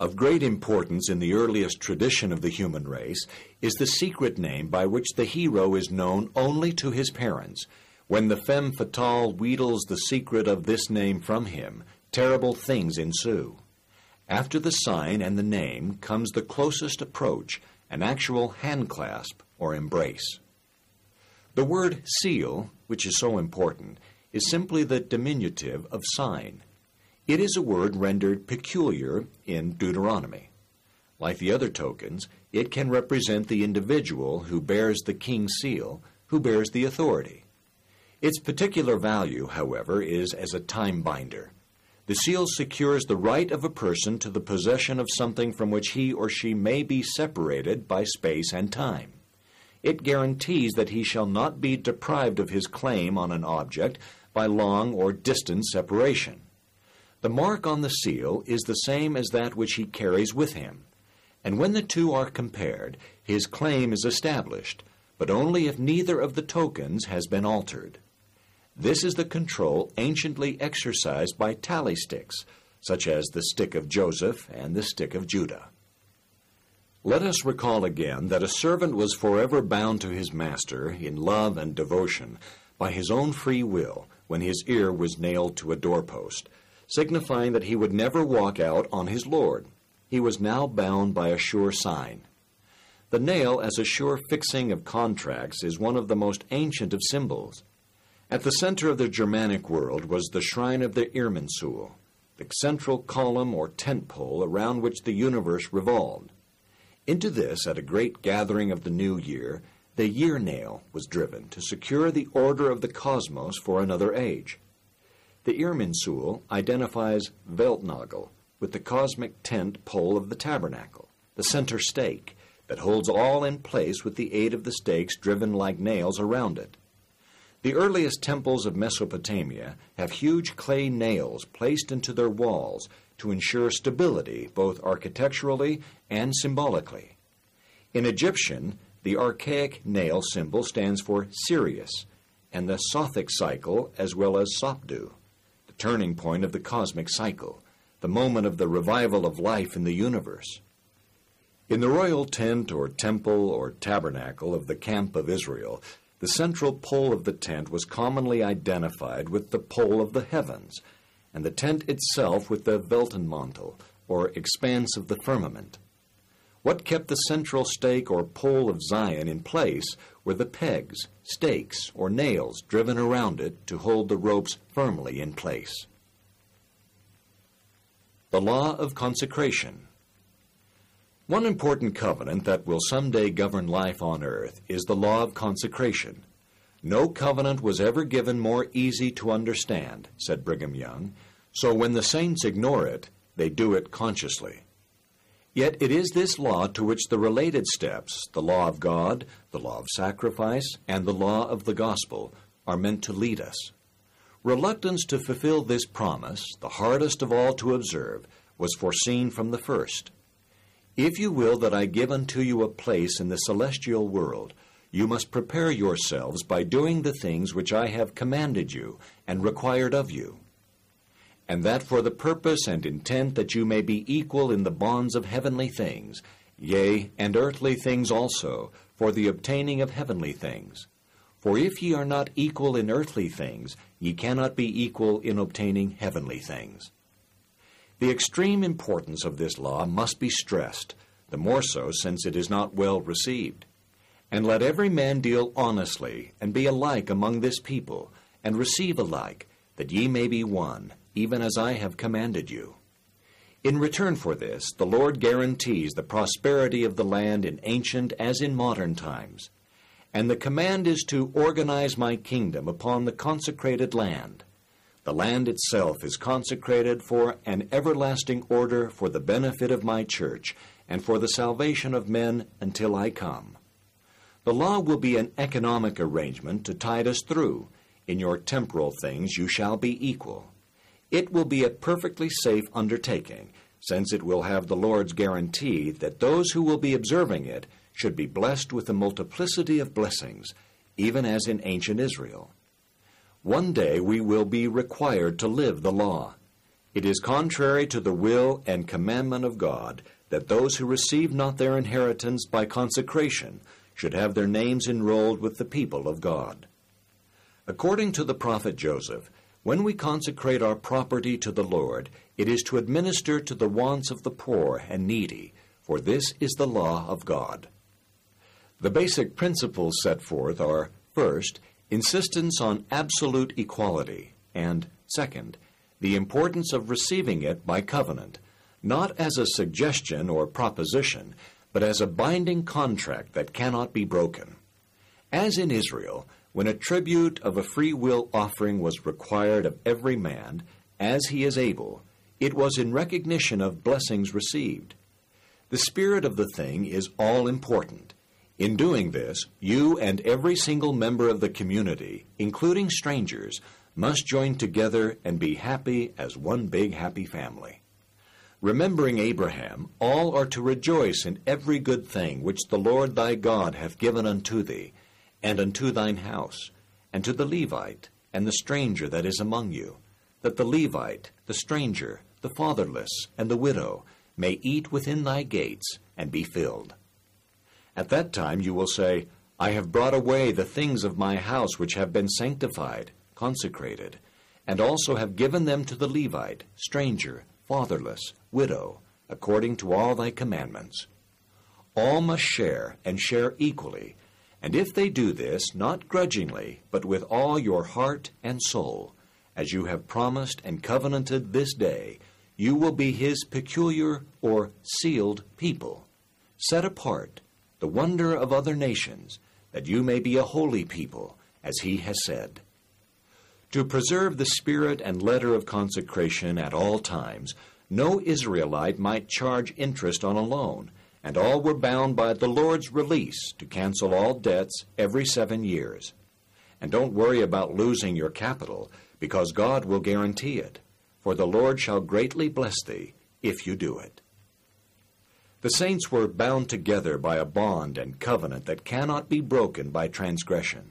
Of great importance in the earliest tradition of the human race is the secret name by which the hero is known only to his parents. When the femme fatale wheedles the secret of this name from him, terrible things ensue. After the sign and the name comes the closest approach, an actual handclasp or embrace. The word seal, which is so important, is simply the diminutive of sign. It is a word rendered peculiar in Deuteronomy. Like the other tokens, it can represent the individual who bears the king's seal, who bears the authority. Its particular value, however, is as a time binder. The seal secures the right of a person to the possession of something from which he or she may be separated by space and time. It guarantees that he shall not be deprived of his claim on an object by long or distant separation. The mark on the seal is the same as that which he carries with him, and when the two are compared, his claim is established, but only if neither of the tokens has been altered. This is the control anciently exercised by tally sticks, such as the stick of Joseph and the stick of Judah. Let us recall again that a servant was forever bound to his master in love and devotion by his own free will when his ear was nailed to a doorpost, signifying that he would never walk out on his Lord. He was now bound by a sure sign. The nail as a sure fixing of contracts is one of the most ancient of symbols. At the center of the Germanic world was the shrine of the Irminsul, the central column or tent pole around which the universe revolved. Into this, at a great gathering of the new year, the year nail was driven to secure the order of the cosmos for another age. The Irminsul identifies Weltnagel with the cosmic tent pole of the tabernacle, the center stake that holds all in place with the aid of the stakes driven like nails around it. The earliest temples of Mesopotamia have huge clay nails placed into their walls to ensure stability both architecturally and symbolically. In Egyptian, the archaic nail symbol stands for Sirius, and the Sothic cycle as well as Sopdu, turning point of the cosmic cycle, the moment of the revival of life in the universe. In the royal tent or temple or tabernacle of the camp of Israel, the central pole of the tent was commonly identified with the pole of the heavens, and the tent itself with the Weltenmantel, or expanse of the firmament. What kept the central stake or pole of Zion in place were the pegs, stakes, or nails driven around it to hold the ropes firmly in place. The Law of Consecration One important covenant that will someday govern life on earth is the law of consecration. No covenant was ever given more easy to understand, said Brigham Young, so when the saints ignore it, they do it consciously. Yet it is this law to which the related steps, the law of God, the law of sacrifice, and the law of the gospel, are meant to lead us. Reluctance to fulfill this promise, the hardest of all to observe, was foreseen from the first. If you will that I give unto you a place in the celestial world, you must prepare yourselves by doing the things which I have commanded you and required of you and that for the purpose and intent that you may be equal in the bonds of heavenly things, yea, and earthly things also, for the obtaining of heavenly things. For if ye are not equal in earthly things, ye cannot be equal in obtaining heavenly things. The extreme importance of this law must be stressed, the more so since it is not well received. And let every man deal honestly, and be alike among this people, and receive alike, that ye may be one, even as I have commanded you. In return for this, the Lord guarantees the prosperity of the land in ancient as in modern times. And the command is to organize my kingdom upon the consecrated land. The land itself is consecrated for an everlasting order for the benefit of my church and for the salvation of men until I come. The law will be an economic arrangement to tide us through. In your temporal things you shall be equal. It will be a perfectly safe undertaking, since it will have the Lord's guarantee that those who will be observing it should be blessed with a multiplicity of blessings, even as in ancient Israel. One day we will be required to live the law. It is contrary to the will and commandment of God that those who receive not their inheritance by consecration should have their names enrolled with the people of God. According to the prophet Joseph, when we consecrate our property to the Lord, it is to administer to the wants of the poor and needy, for this is the law of God. The basic principles set forth are first, insistence on absolute equality, and second, the importance of receiving it by covenant, not as a suggestion or proposition, but as a binding contract that cannot be broken. As in Israel, when a tribute of a free will offering was required of every man, as he is able, it was in recognition of blessings received. The spirit of the thing is all important. In doing this, you and every single member of the community, including strangers, must join together and be happy as one big happy family. Remembering Abraham, all are to rejoice in every good thing which the Lord thy God hath given unto thee, and unto thine house, and to the Levite, and the stranger that is among you, that the Levite, the stranger, the fatherless, and the widow may eat within thy gates, and be filled. At that time you will say, I have brought away the things of my house which have been sanctified, consecrated, and also have given them to the Levite, stranger, fatherless, widow, according to all thy commandments. All must share, and share equally, and if they do this, not grudgingly, but with all your heart and soul, as you have promised and covenanted this day, you will be his peculiar or sealed people, set apart, the wonder of other nations, that you may be a holy people, as he has said. To preserve the spirit and letter of consecration at all times, no Israelite might charge interest on a loan, and all were bound by the Lord's release to cancel all debts every seven years. And don't worry about losing your capital, because God will guarantee it, for the Lord shall greatly bless thee if you do it. The saints were bound together by a bond and covenant that cannot be broken by transgression.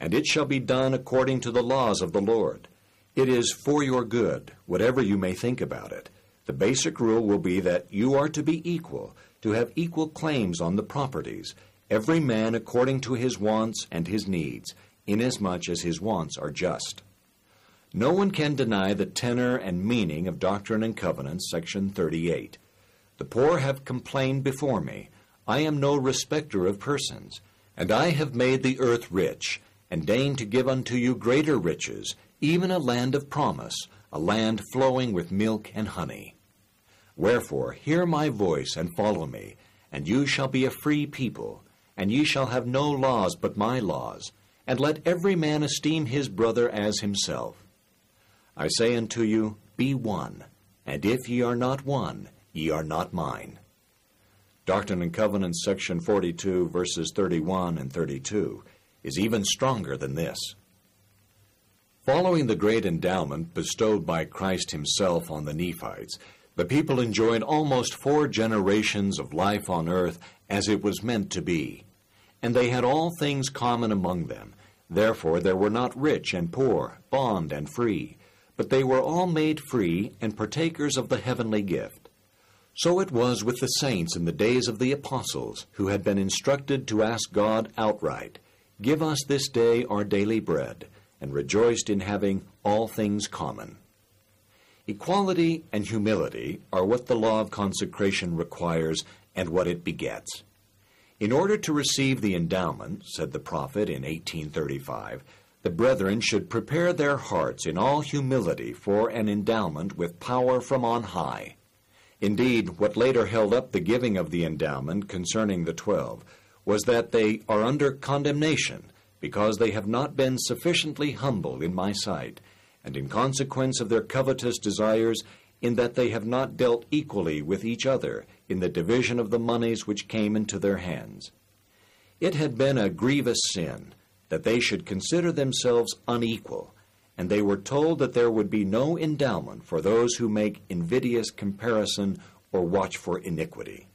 And it shall be done according to the laws of the Lord. It is for your good, whatever you may think about it. The basic rule will be that you are to be equal, to have equal claims on the properties, every man according to his wants and his needs, inasmuch as his wants are just. No one can deny the tenor and meaning of Doctrine and Covenants, section 38. The poor have complained before me. I am no respecter of persons, and I have made the earth rich, and deigned to give unto you greater riches, even a land of promise, a land flowing with milk and honey. Wherefore, hear my voice and follow me, and you shall be a free people, and ye shall have no laws but my laws, and let every man esteem his brother as himself. I say unto you, Be one, and if ye are not one, ye are not mine. Doctrine and Covenants, section 42, verses 31 and 32, is even stronger than this. Following the great endowment bestowed by Christ himself on the Nephites, the people enjoyed almost four generations of life on earth as it was meant to be. And they had all things common among them. Therefore there were not rich and poor, bond and free, but they were all made free and partakers of the heavenly gift. So it was with the saints in the days of the apostles, who had been instructed to ask God outright, Give us this day our daily bread, and rejoiced in having all things common. Equality and humility are what the law of consecration requires and what it begets. In order to receive the endowment, said the prophet in 1835, the brethren should prepare their hearts in all humility for an endowment with power from on high. Indeed, what later held up the giving of the endowment concerning the twelve was that they are under condemnation because they have not been sufficiently humble in my sight, and in consequence of their covetous desires, in that they have not dealt equally with each other in the division of the moneys which came into their hands. It had been a grievous sin that they should consider themselves unequal, and they were told that there would be no endowment for those who make invidious comparison or watch for iniquity.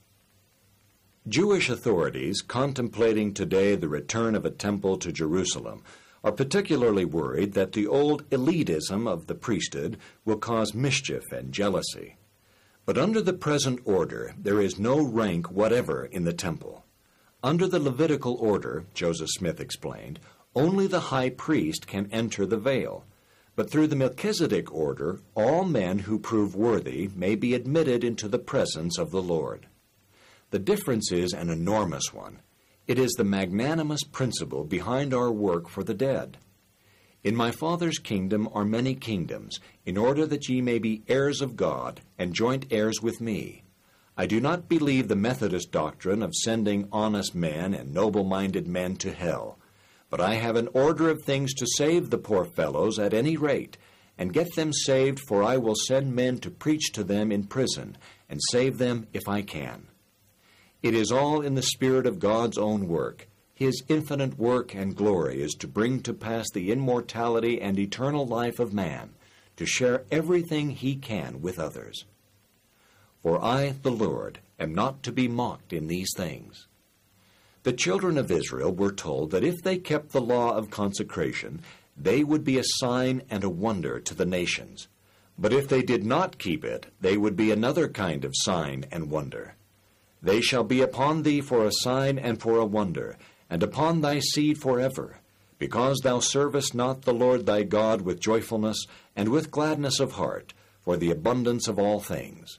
Jewish authorities contemplating today the return of a temple to Jerusalem are particularly worried that the old elitism of the priesthood will cause mischief and jealousy. But under the present order, there is no rank whatever in the temple. Under the Levitical order, Joseph Smith explained, only the high priest can enter the veil. But through the Melchizedek order, all men who prove worthy may be admitted into the presence of the Lord. The difference is an enormous one. It is the magnanimous principle behind our work for the dead. In my Father's kingdom are many kingdoms, in order that ye may be heirs of God, and joint heirs with me. I do not believe the Methodist doctrine of sending honest men and noble minded men to hell, but I have an order of things to save the poor fellows at any rate, and get them saved, for I will send men to preach to them in prison, and save them if I can. It is all in the spirit of God's own work. His infinite work and glory is to bring to pass the immortality and eternal life of man, to share everything he can with others. For I, the Lord, am not to be mocked in these things. The children of Israel were told that if they kept the law of consecration, they would be a sign and a wonder to the nations. But if they did not keep it, they would be another kind of sign and wonder. They shall be upon thee for a sign and for a wonder, and upon thy seed forever, because thou servest not the Lord thy God with joyfulness and with gladness of heart, for the abundance of all things.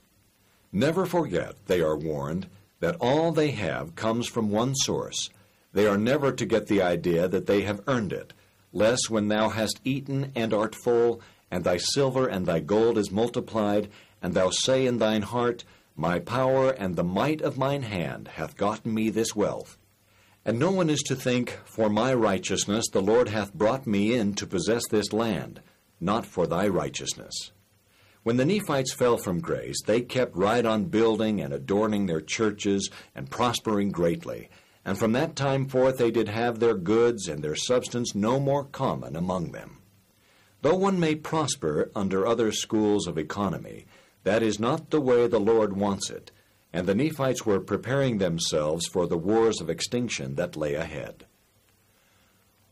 Never forget, they are warned, that all they have comes from one source. They are never to get the idea that they have earned it, lest when thou hast eaten and art full, and thy silver and thy gold is multiplied, and thou say in thine heart, My power and the might of mine hand hath gotten me this wealth. And no one is to think, For my righteousness the Lord hath brought me in to possess this land, not for thy righteousness. When the Nephites fell from grace, they kept right on building and adorning their churches and prospering greatly. And from that time forth they did have their goods and their substance no more common among them. Though one may prosper under other schools of economy, that is not the way the Lord wants it, and the Nephites were preparing themselves for the wars of extinction that lay ahead.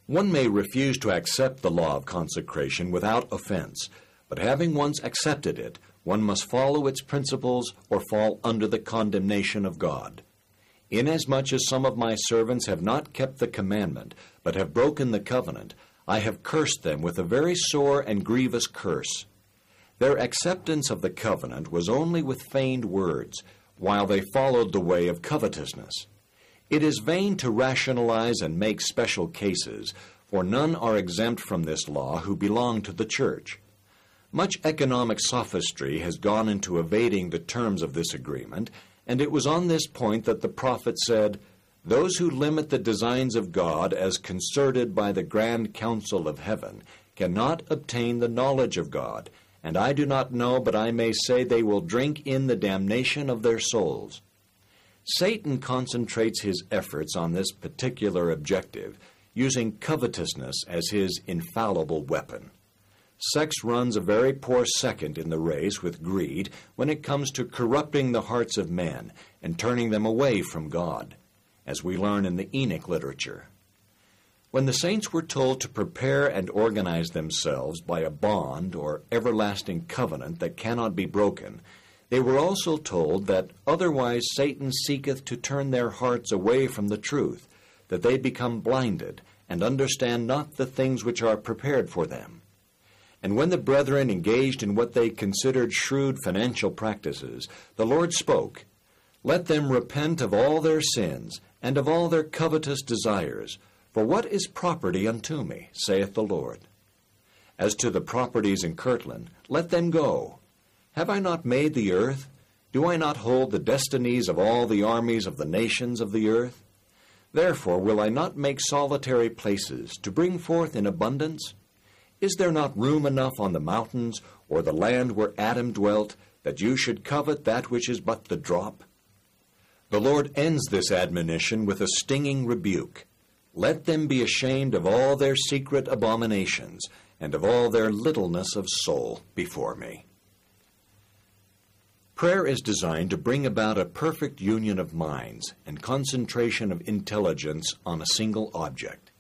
One may refuse to accept the law of consecration without offense, but having once accepted it, one must follow its principles or fall under the condemnation of God. Inasmuch as some of my servants have not kept the commandment, but have broken the covenant, I have cursed them with a very sore and grievous curse. Their acceptance of the covenant was only with feigned words, while they followed the way of covetousness. It is vain to rationalize and make special cases, for none are exempt from this law who belong to the church. Much economic sophistry has gone into evading the terms of this agreement, and it was on this point that the prophet said, Those who limit the designs of God as concerted by the grand council of heaven cannot obtain the knowledge of God, and I do not know, but I may say they will drink in the damnation of their souls. Satan concentrates his efforts on this particular objective, using covetousness as his infallible weapon. Sex runs a very poor second in the race with greed when it comes to corrupting the hearts of men and turning them away from God, as we learn in the Enoch literature. When the saints were told to prepare and organize themselves by a bond or everlasting covenant that cannot be broken, they were also told that otherwise Satan seeketh to turn their hearts away from the truth, that they become blinded, and understand not the things which are prepared for them. And when the brethren engaged in what they considered shrewd financial practices, the Lord spoke, Let them repent of all their sins, and of all their covetous desires, for what is property unto me, saith the Lord? As to the properties in Kirtland, let them go. Have I not made the earth? Do I not hold the destinies of all the armies of the nations of the earth? Therefore will I not make solitary places to bring forth in abundance? Is there not room enough on the mountains, or the land where Adam dwelt, that you should covet that which is but the drop? The Lord ends this admonition with a stinging rebuke. Let them be ashamed of all their secret abominations, and of all their littleness of soul before me. Prayer is designed to bring about a perfect union of minds and concentration of intelligence on a single object.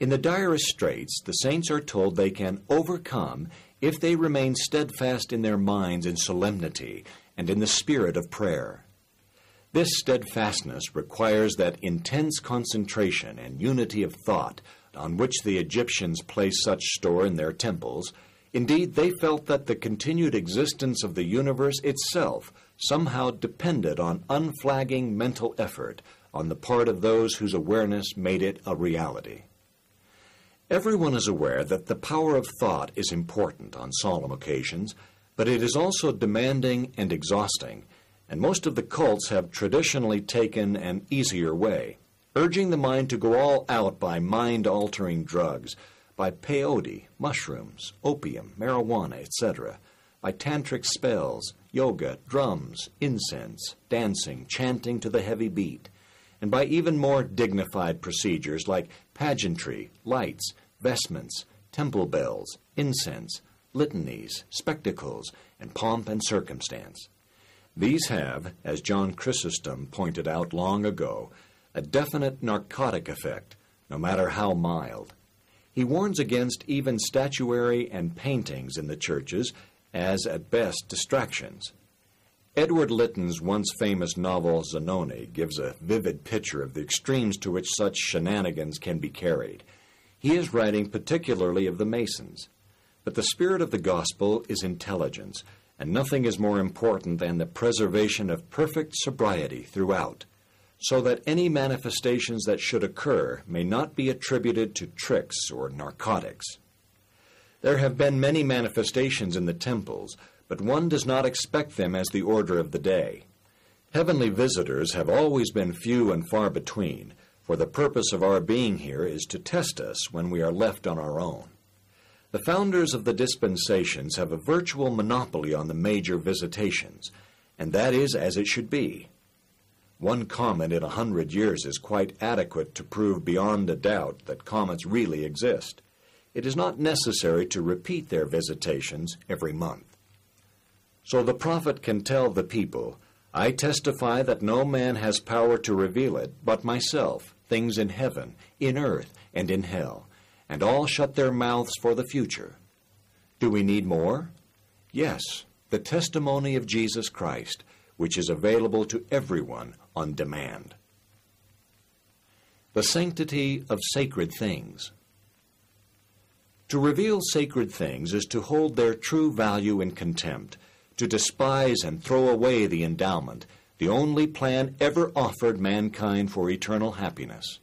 In the direst straits, the saints are told they can overcome if they remain steadfast in their minds in solemnity and in the spirit of prayer. This steadfastness requires that intense concentration and unity of thought on which the Egyptians placed such store in their temples. Indeed, they felt that the continued existence of the universe itself somehow depended on unflagging mental effort on the part of those whose awareness made it a reality. Everyone is aware that the power of thought is important on solemn occasions, but it is also demanding and exhausting, and most of the cults have traditionally taken an easier way, urging the mind to go all out by mind altering drugs, by peyote, mushrooms, opium, marijuana, etc., by tantric spells, yoga, drums, incense, dancing, chanting to the heavy beat, and by even more dignified procedures like pageantry, lights, vestments, temple bells, incense, litanies, spectacles, and pomp and circumstance. These have, as John Chrysostom pointed out long ago, a definite narcotic effect, no matter how mild. He warns against even statuary and paintings in the churches as at best distractions. Edward Lytton's once famous novel Zanoni gives a vivid picture of the extremes to which such shenanigans can be carried. He is writing particularly of the Masons. But the spirit of the gospel is intelligence, and nothing is more important than the preservation of perfect sobriety throughout, so that any manifestations that should occur may not be attributed to tricks or narcotics. There have been many manifestations in the temples, but one does not expect them as the order of the day. Heavenly visitors have always been few and far between, for the purpose of our being here is to test us when we are left on our own. The founders of the dispensations have a virtual monopoly on the major visitations, and that is as it should be. One comet in a hundred years is quite adequate to prove beyond a doubt that comets really exist. It is not necessary to repeat their visitations every month. So the prophet can tell the people, I testify that no man has power to reveal it but myself, things in heaven, in earth, and in hell, and all shut their mouths for the future. Do we need more? Yes, the testimony of Jesus Christ, which is available to everyone on demand. The sanctity of sacred things. To reveal sacred things is to hold their true value in contempt, to despise and throw away the endowment, the only plan ever offered mankind for eternal happiness.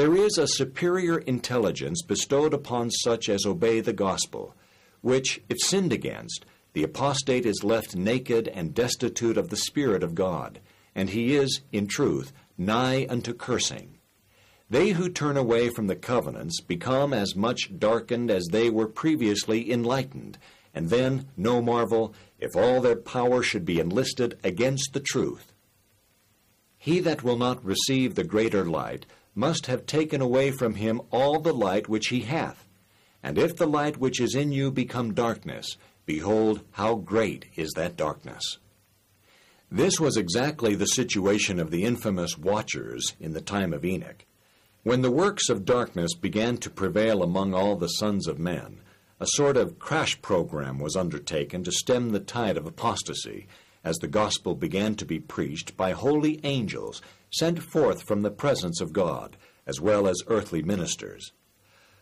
There is a superior intelligence bestowed upon such as obey the gospel, which, if sinned against, the apostate is left naked and destitute of the Spirit of God, and he is, in truth, nigh unto cursing. They who turn away from the covenants become as much darkened as they were previously enlightened, and then, no marvel, if all their power should be enlisted against the truth. He that will not receive the greater light must have taken away from him all the light which he hath. And if the light which is in you become darkness, behold, how great is that darkness. This was exactly the situation of the infamous Watchers in the time of Enoch. When the works of darkness began to prevail among all the sons of men, a sort of crash program was undertaken to stem the tide of apostasy, as the gospel began to be preached by holy angels sent forth from the presence of God, as well as earthly ministers.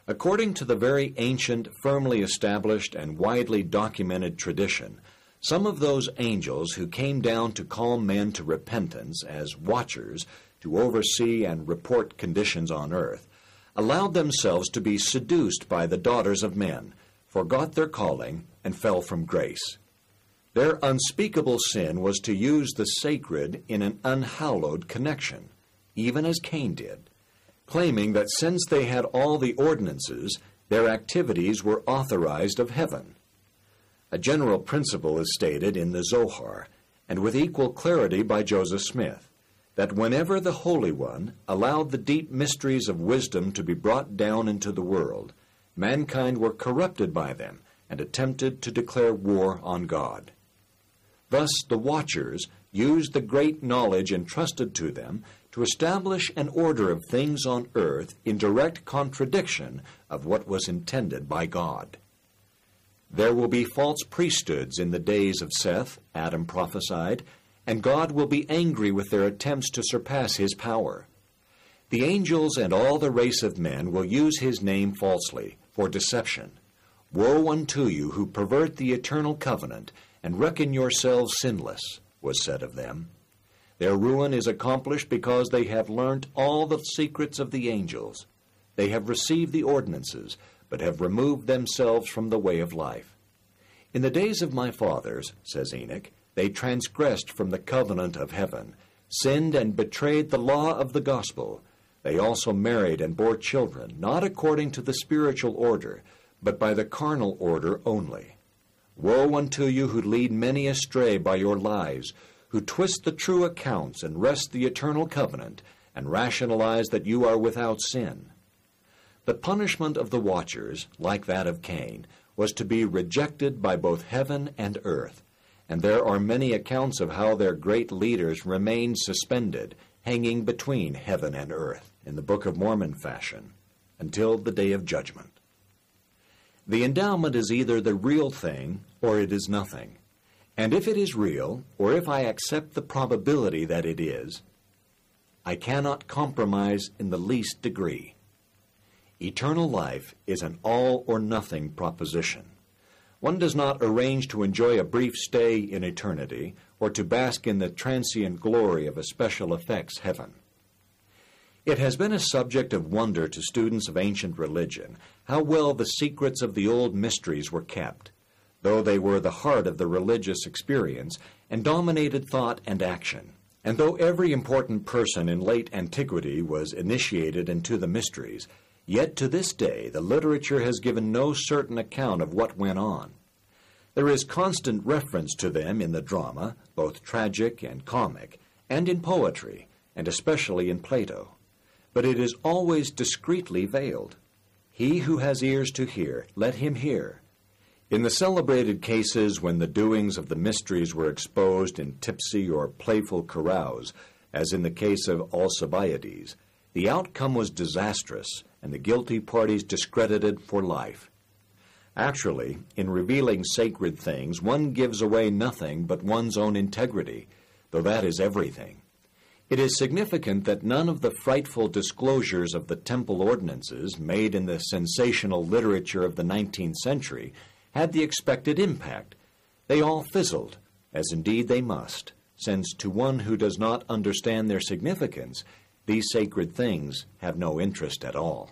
According to the very ancient, firmly established, and widely documented tradition, some of those angels who came down to call men to repentance as watchers to oversee and report conditions on earth allowed themselves to be seduced by the daughters of men, forgot their calling, and fell from grace. Their unspeakable sin was to use the sacred in an unhallowed connection, even as Cain did, claiming that since they had all the ordinances, their activities were authorized of heaven. A general principle is stated in the Zohar, and with equal clarity by Joseph Smith, that whenever the Holy One allowed the deep mysteries of wisdom to be brought down into the world, mankind were corrupted by them and attempted to declare war on God. Thus the watchers used the great knowledge entrusted to them to establish an order of things on earth in direct contradiction of what was intended by God. There will be false priesthoods in the days of Seth, Adam prophesied, and God will be angry with their attempts to surpass his power. The angels and all the race of men will use his name falsely, for deception. Woe unto you who pervert the eternal covenant, and reckon yourselves sinless, was said of them. Their ruin is accomplished because they have learnt all the secrets of the angels. They have received the ordinances, but have removed themselves from the way of life. In the days of my fathers, says Enoch, they transgressed from the covenant of heaven, sinned and betrayed the law of the gospel. They also married and bore children, not according to the spiritual order, but by the carnal order only. Woe unto you who lead many astray by your lies, who twist the true accounts and wrest the eternal covenant, and rationalize that you are without sin. The punishment of the watchers, like that of Cain, was to be rejected by both heaven and earth, and there are many accounts of how their great leaders remained suspended, hanging between heaven and earth, in the Book of Mormon fashion, until the day of judgment. The endowment is either the real thing or it is nothing. And if it is real, or if I accept the probability that it is, I cannot compromise in the least degree. Eternal life is an all or nothing proposition. One does not arrange to enjoy a brief stay in eternity or to bask in the transient glory of a special effects heaven. It has been a subject of wonder to students of ancient religion how well the secrets of the old mysteries were kept, though they were the heart of the religious experience and dominated thought and action. And though every important person in late antiquity was initiated into the mysteries, Yet to this day, the literature has given no certain account of what went on. There is constant reference to them in the drama, both tragic and comic, and in poetry, and especially in Plato. But it is always discreetly veiled. He who has ears to hear, let him hear. In the celebrated cases when the doings of the mysteries were exposed in tipsy or playful carouse, as in the case of Alcibiades, the outcome was disastrous and the guilty parties discredited for life. Actually, in revealing sacred things, one gives away nothing but one's own integrity, though that is everything. It is significant that none of the frightful disclosures of the temple ordinances made in the sensational literature of the 19th century had the expected impact. They all fizzled, as indeed they must, since to one who does not understand their significance, these sacred things have no interest at all.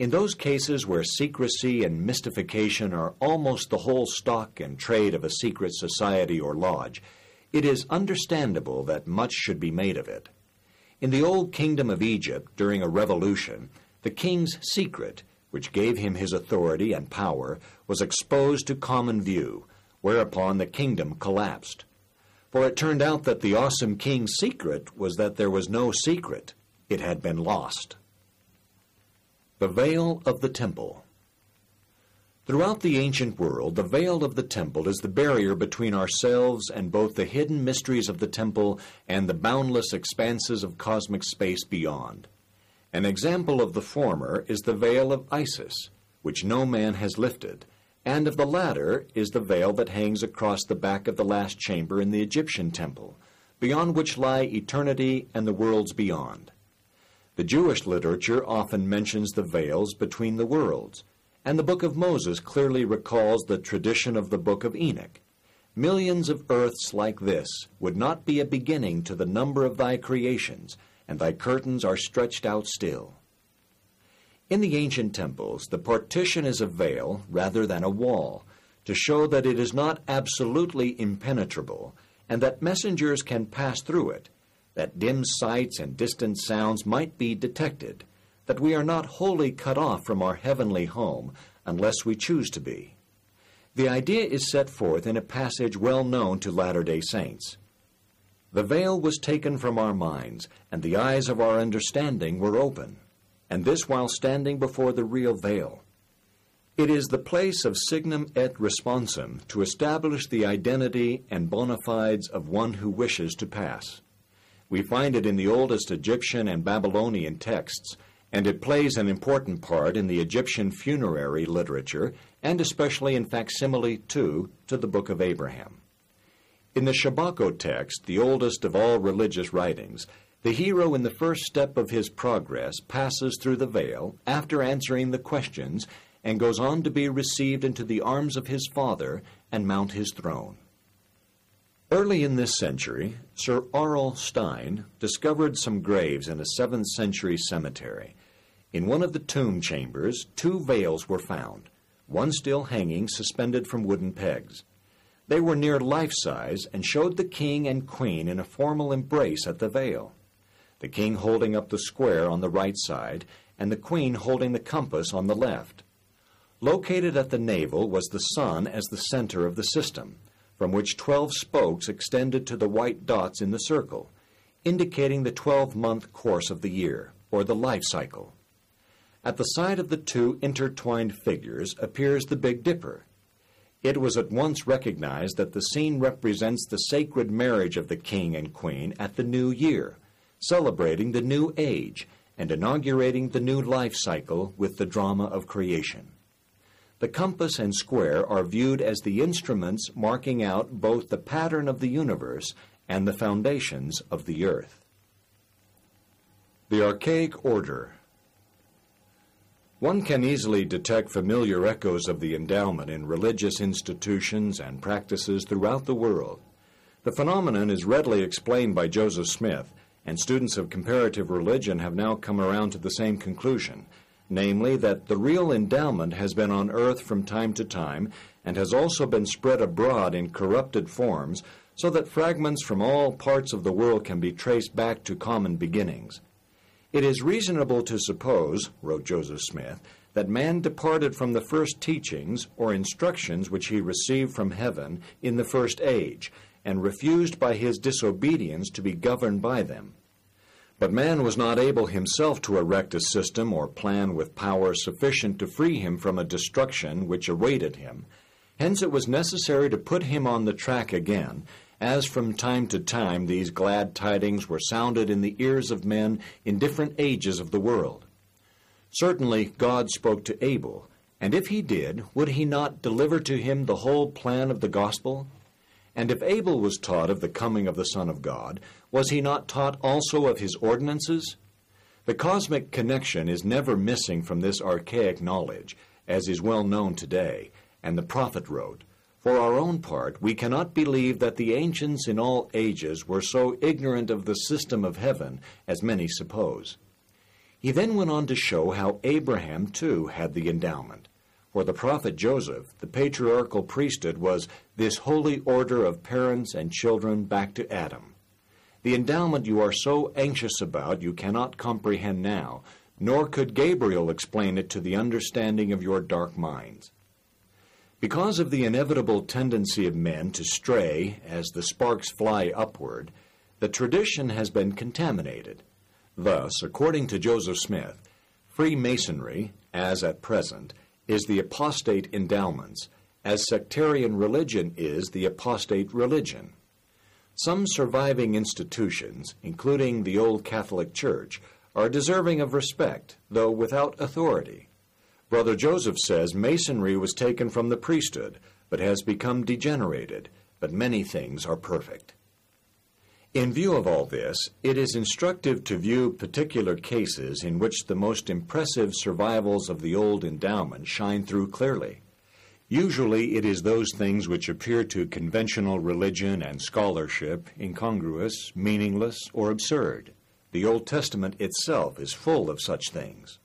In those cases where secrecy and mystification are almost the whole stock and trade of a secret society or lodge, it is understandable that much should be made of it. In the old kingdom of Egypt, during a revolution, the king's secret, which gave him his authority and power, was exposed to common view, whereupon the kingdom collapsed. For it turned out that the awesome king's secret was that there was no secret, it had been lost. The Veil of the Temple Throughout the ancient world, the veil of the temple is the barrier between ourselves and both the hidden mysteries of the temple and the boundless expanses of cosmic space beyond. An example of the former is the veil of Isis, which no man has lifted, and of the latter is the veil that hangs across the back of the last chamber in the Egyptian temple, beyond which lie eternity and the worlds beyond. The Jewish literature often mentions the veils between the worlds, and the book of Moses clearly recalls the tradition of the book of Enoch. Millions of earths like this would not be a beginning to the number of thy creations, and thy curtains are stretched out still. In the ancient temples, the partition is a veil rather than a wall, to show that it is not absolutely impenetrable, and that messengers can pass through it, that dim sights and distant sounds might be detected, that we are not wholly cut off from our heavenly home unless we choose to be. The idea is set forth in a passage well known to Latter day Saints. The veil was taken from our minds, and the eyes of our understanding were open, and this while standing before the real veil. It is the place of signum et responsum to establish the identity and bona fides of one who wishes to pass. We find it in the oldest Egyptian and Babylonian texts, and it plays an important part in the Egyptian funerary literature, and especially in facsimile 2 to the Book of Abraham. In the Shabako text, the oldest of all religious writings, the hero in the first step of his progress passes through the veil after answering the questions and goes on to be received into the arms of his father and mount his throne. Early in this century, Sir Aurel Stein discovered some graves in a 7th century cemetery. In one of the tomb chambers, two veils were found, one still hanging suspended from wooden pegs. They were near life size and showed the king and queen in a formal embrace at the veil, the king holding up the square on the right side and the queen holding the compass on the left. Located at the navel was the sun as the center of the system from which 12 spokes extended to the white dots in the circle, indicating the 12 month course of the year, or the life cycle. At the side of the two intertwined figures appears the Big Dipper. It was at once recognized that the scene represents the sacred marriage of the king and queen at the new year, celebrating the new age and inaugurating the new life cycle with the drama of creation. The compass and square are viewed as the instruments marking out both the pattern of the universe and the foundations of the earth. The Archaic Order One can easily detect familiar echoes of the endowment in religious institutions and practices throughout the world. The phenomenon is readily explained by Joseph Smith, and students of comparative religion have now come around to the same conclusion namely, that the real endowment has been on earth from time to time and has also been spread abroad in corrupted forms, so that fragments from all parts of the world can be traced back to common beginnings. It is reasonable to suppose, wrote Joseph Smith, that man departed from the first teachings or instructions which he received from heaven in the first age, and refused by his disobedience to be governed by them. But man was not able himself to erect a system or plan with power sufficient to free him from a destruction which awaited him. Hence it was necessary to put him on the track again, as from time to time these glad tidings were sounded in the ears of men in different ages of the world. Certainly God spoke to Abel, and if he did, would he not deliver to him the whole plan of the gospel? And if Abel was taught of the coming of the Son of God, was he not taught also of his ordinances? The cosmic connection is never missing from this archaic knowledge, as is well known today, and the prophet wrote, For our own part, we cannot believe that the ancients in all ages were so ignorant of the system of heaven as many suppose. He then went on to show how Abraham, too, had the endowment. For the prophet Joseph, the patriarchal priesthood was this holy order of parents and children back to Adam. The endowment you are so anxious about you cannot comprehend now, nor could Gabriel explain it to the understanding of your dark minds. Because of the inevitable tendency of men to stray as the sparks fly upward, the tradition has been contaminated. Thus, according to Joseph Smith, Freemasonry, as at present, is the apostate endowments, as sectarian religion is the apostate religion. Some surviving institutions, including the Old Catholic Church, are deserving of respect, though without authority. Brother Joseph says Masonry was taken from the priesthood, but has become degenerated, but many things are perfect. In view of all this, it is instructive to view particular cases in which the most impressive survivals of the old endowment shine through clearly. Usually it is those things which appear to conventional religion and scholarship incongruous, meaningless, or absurd. The Old Testament itself is full of such things.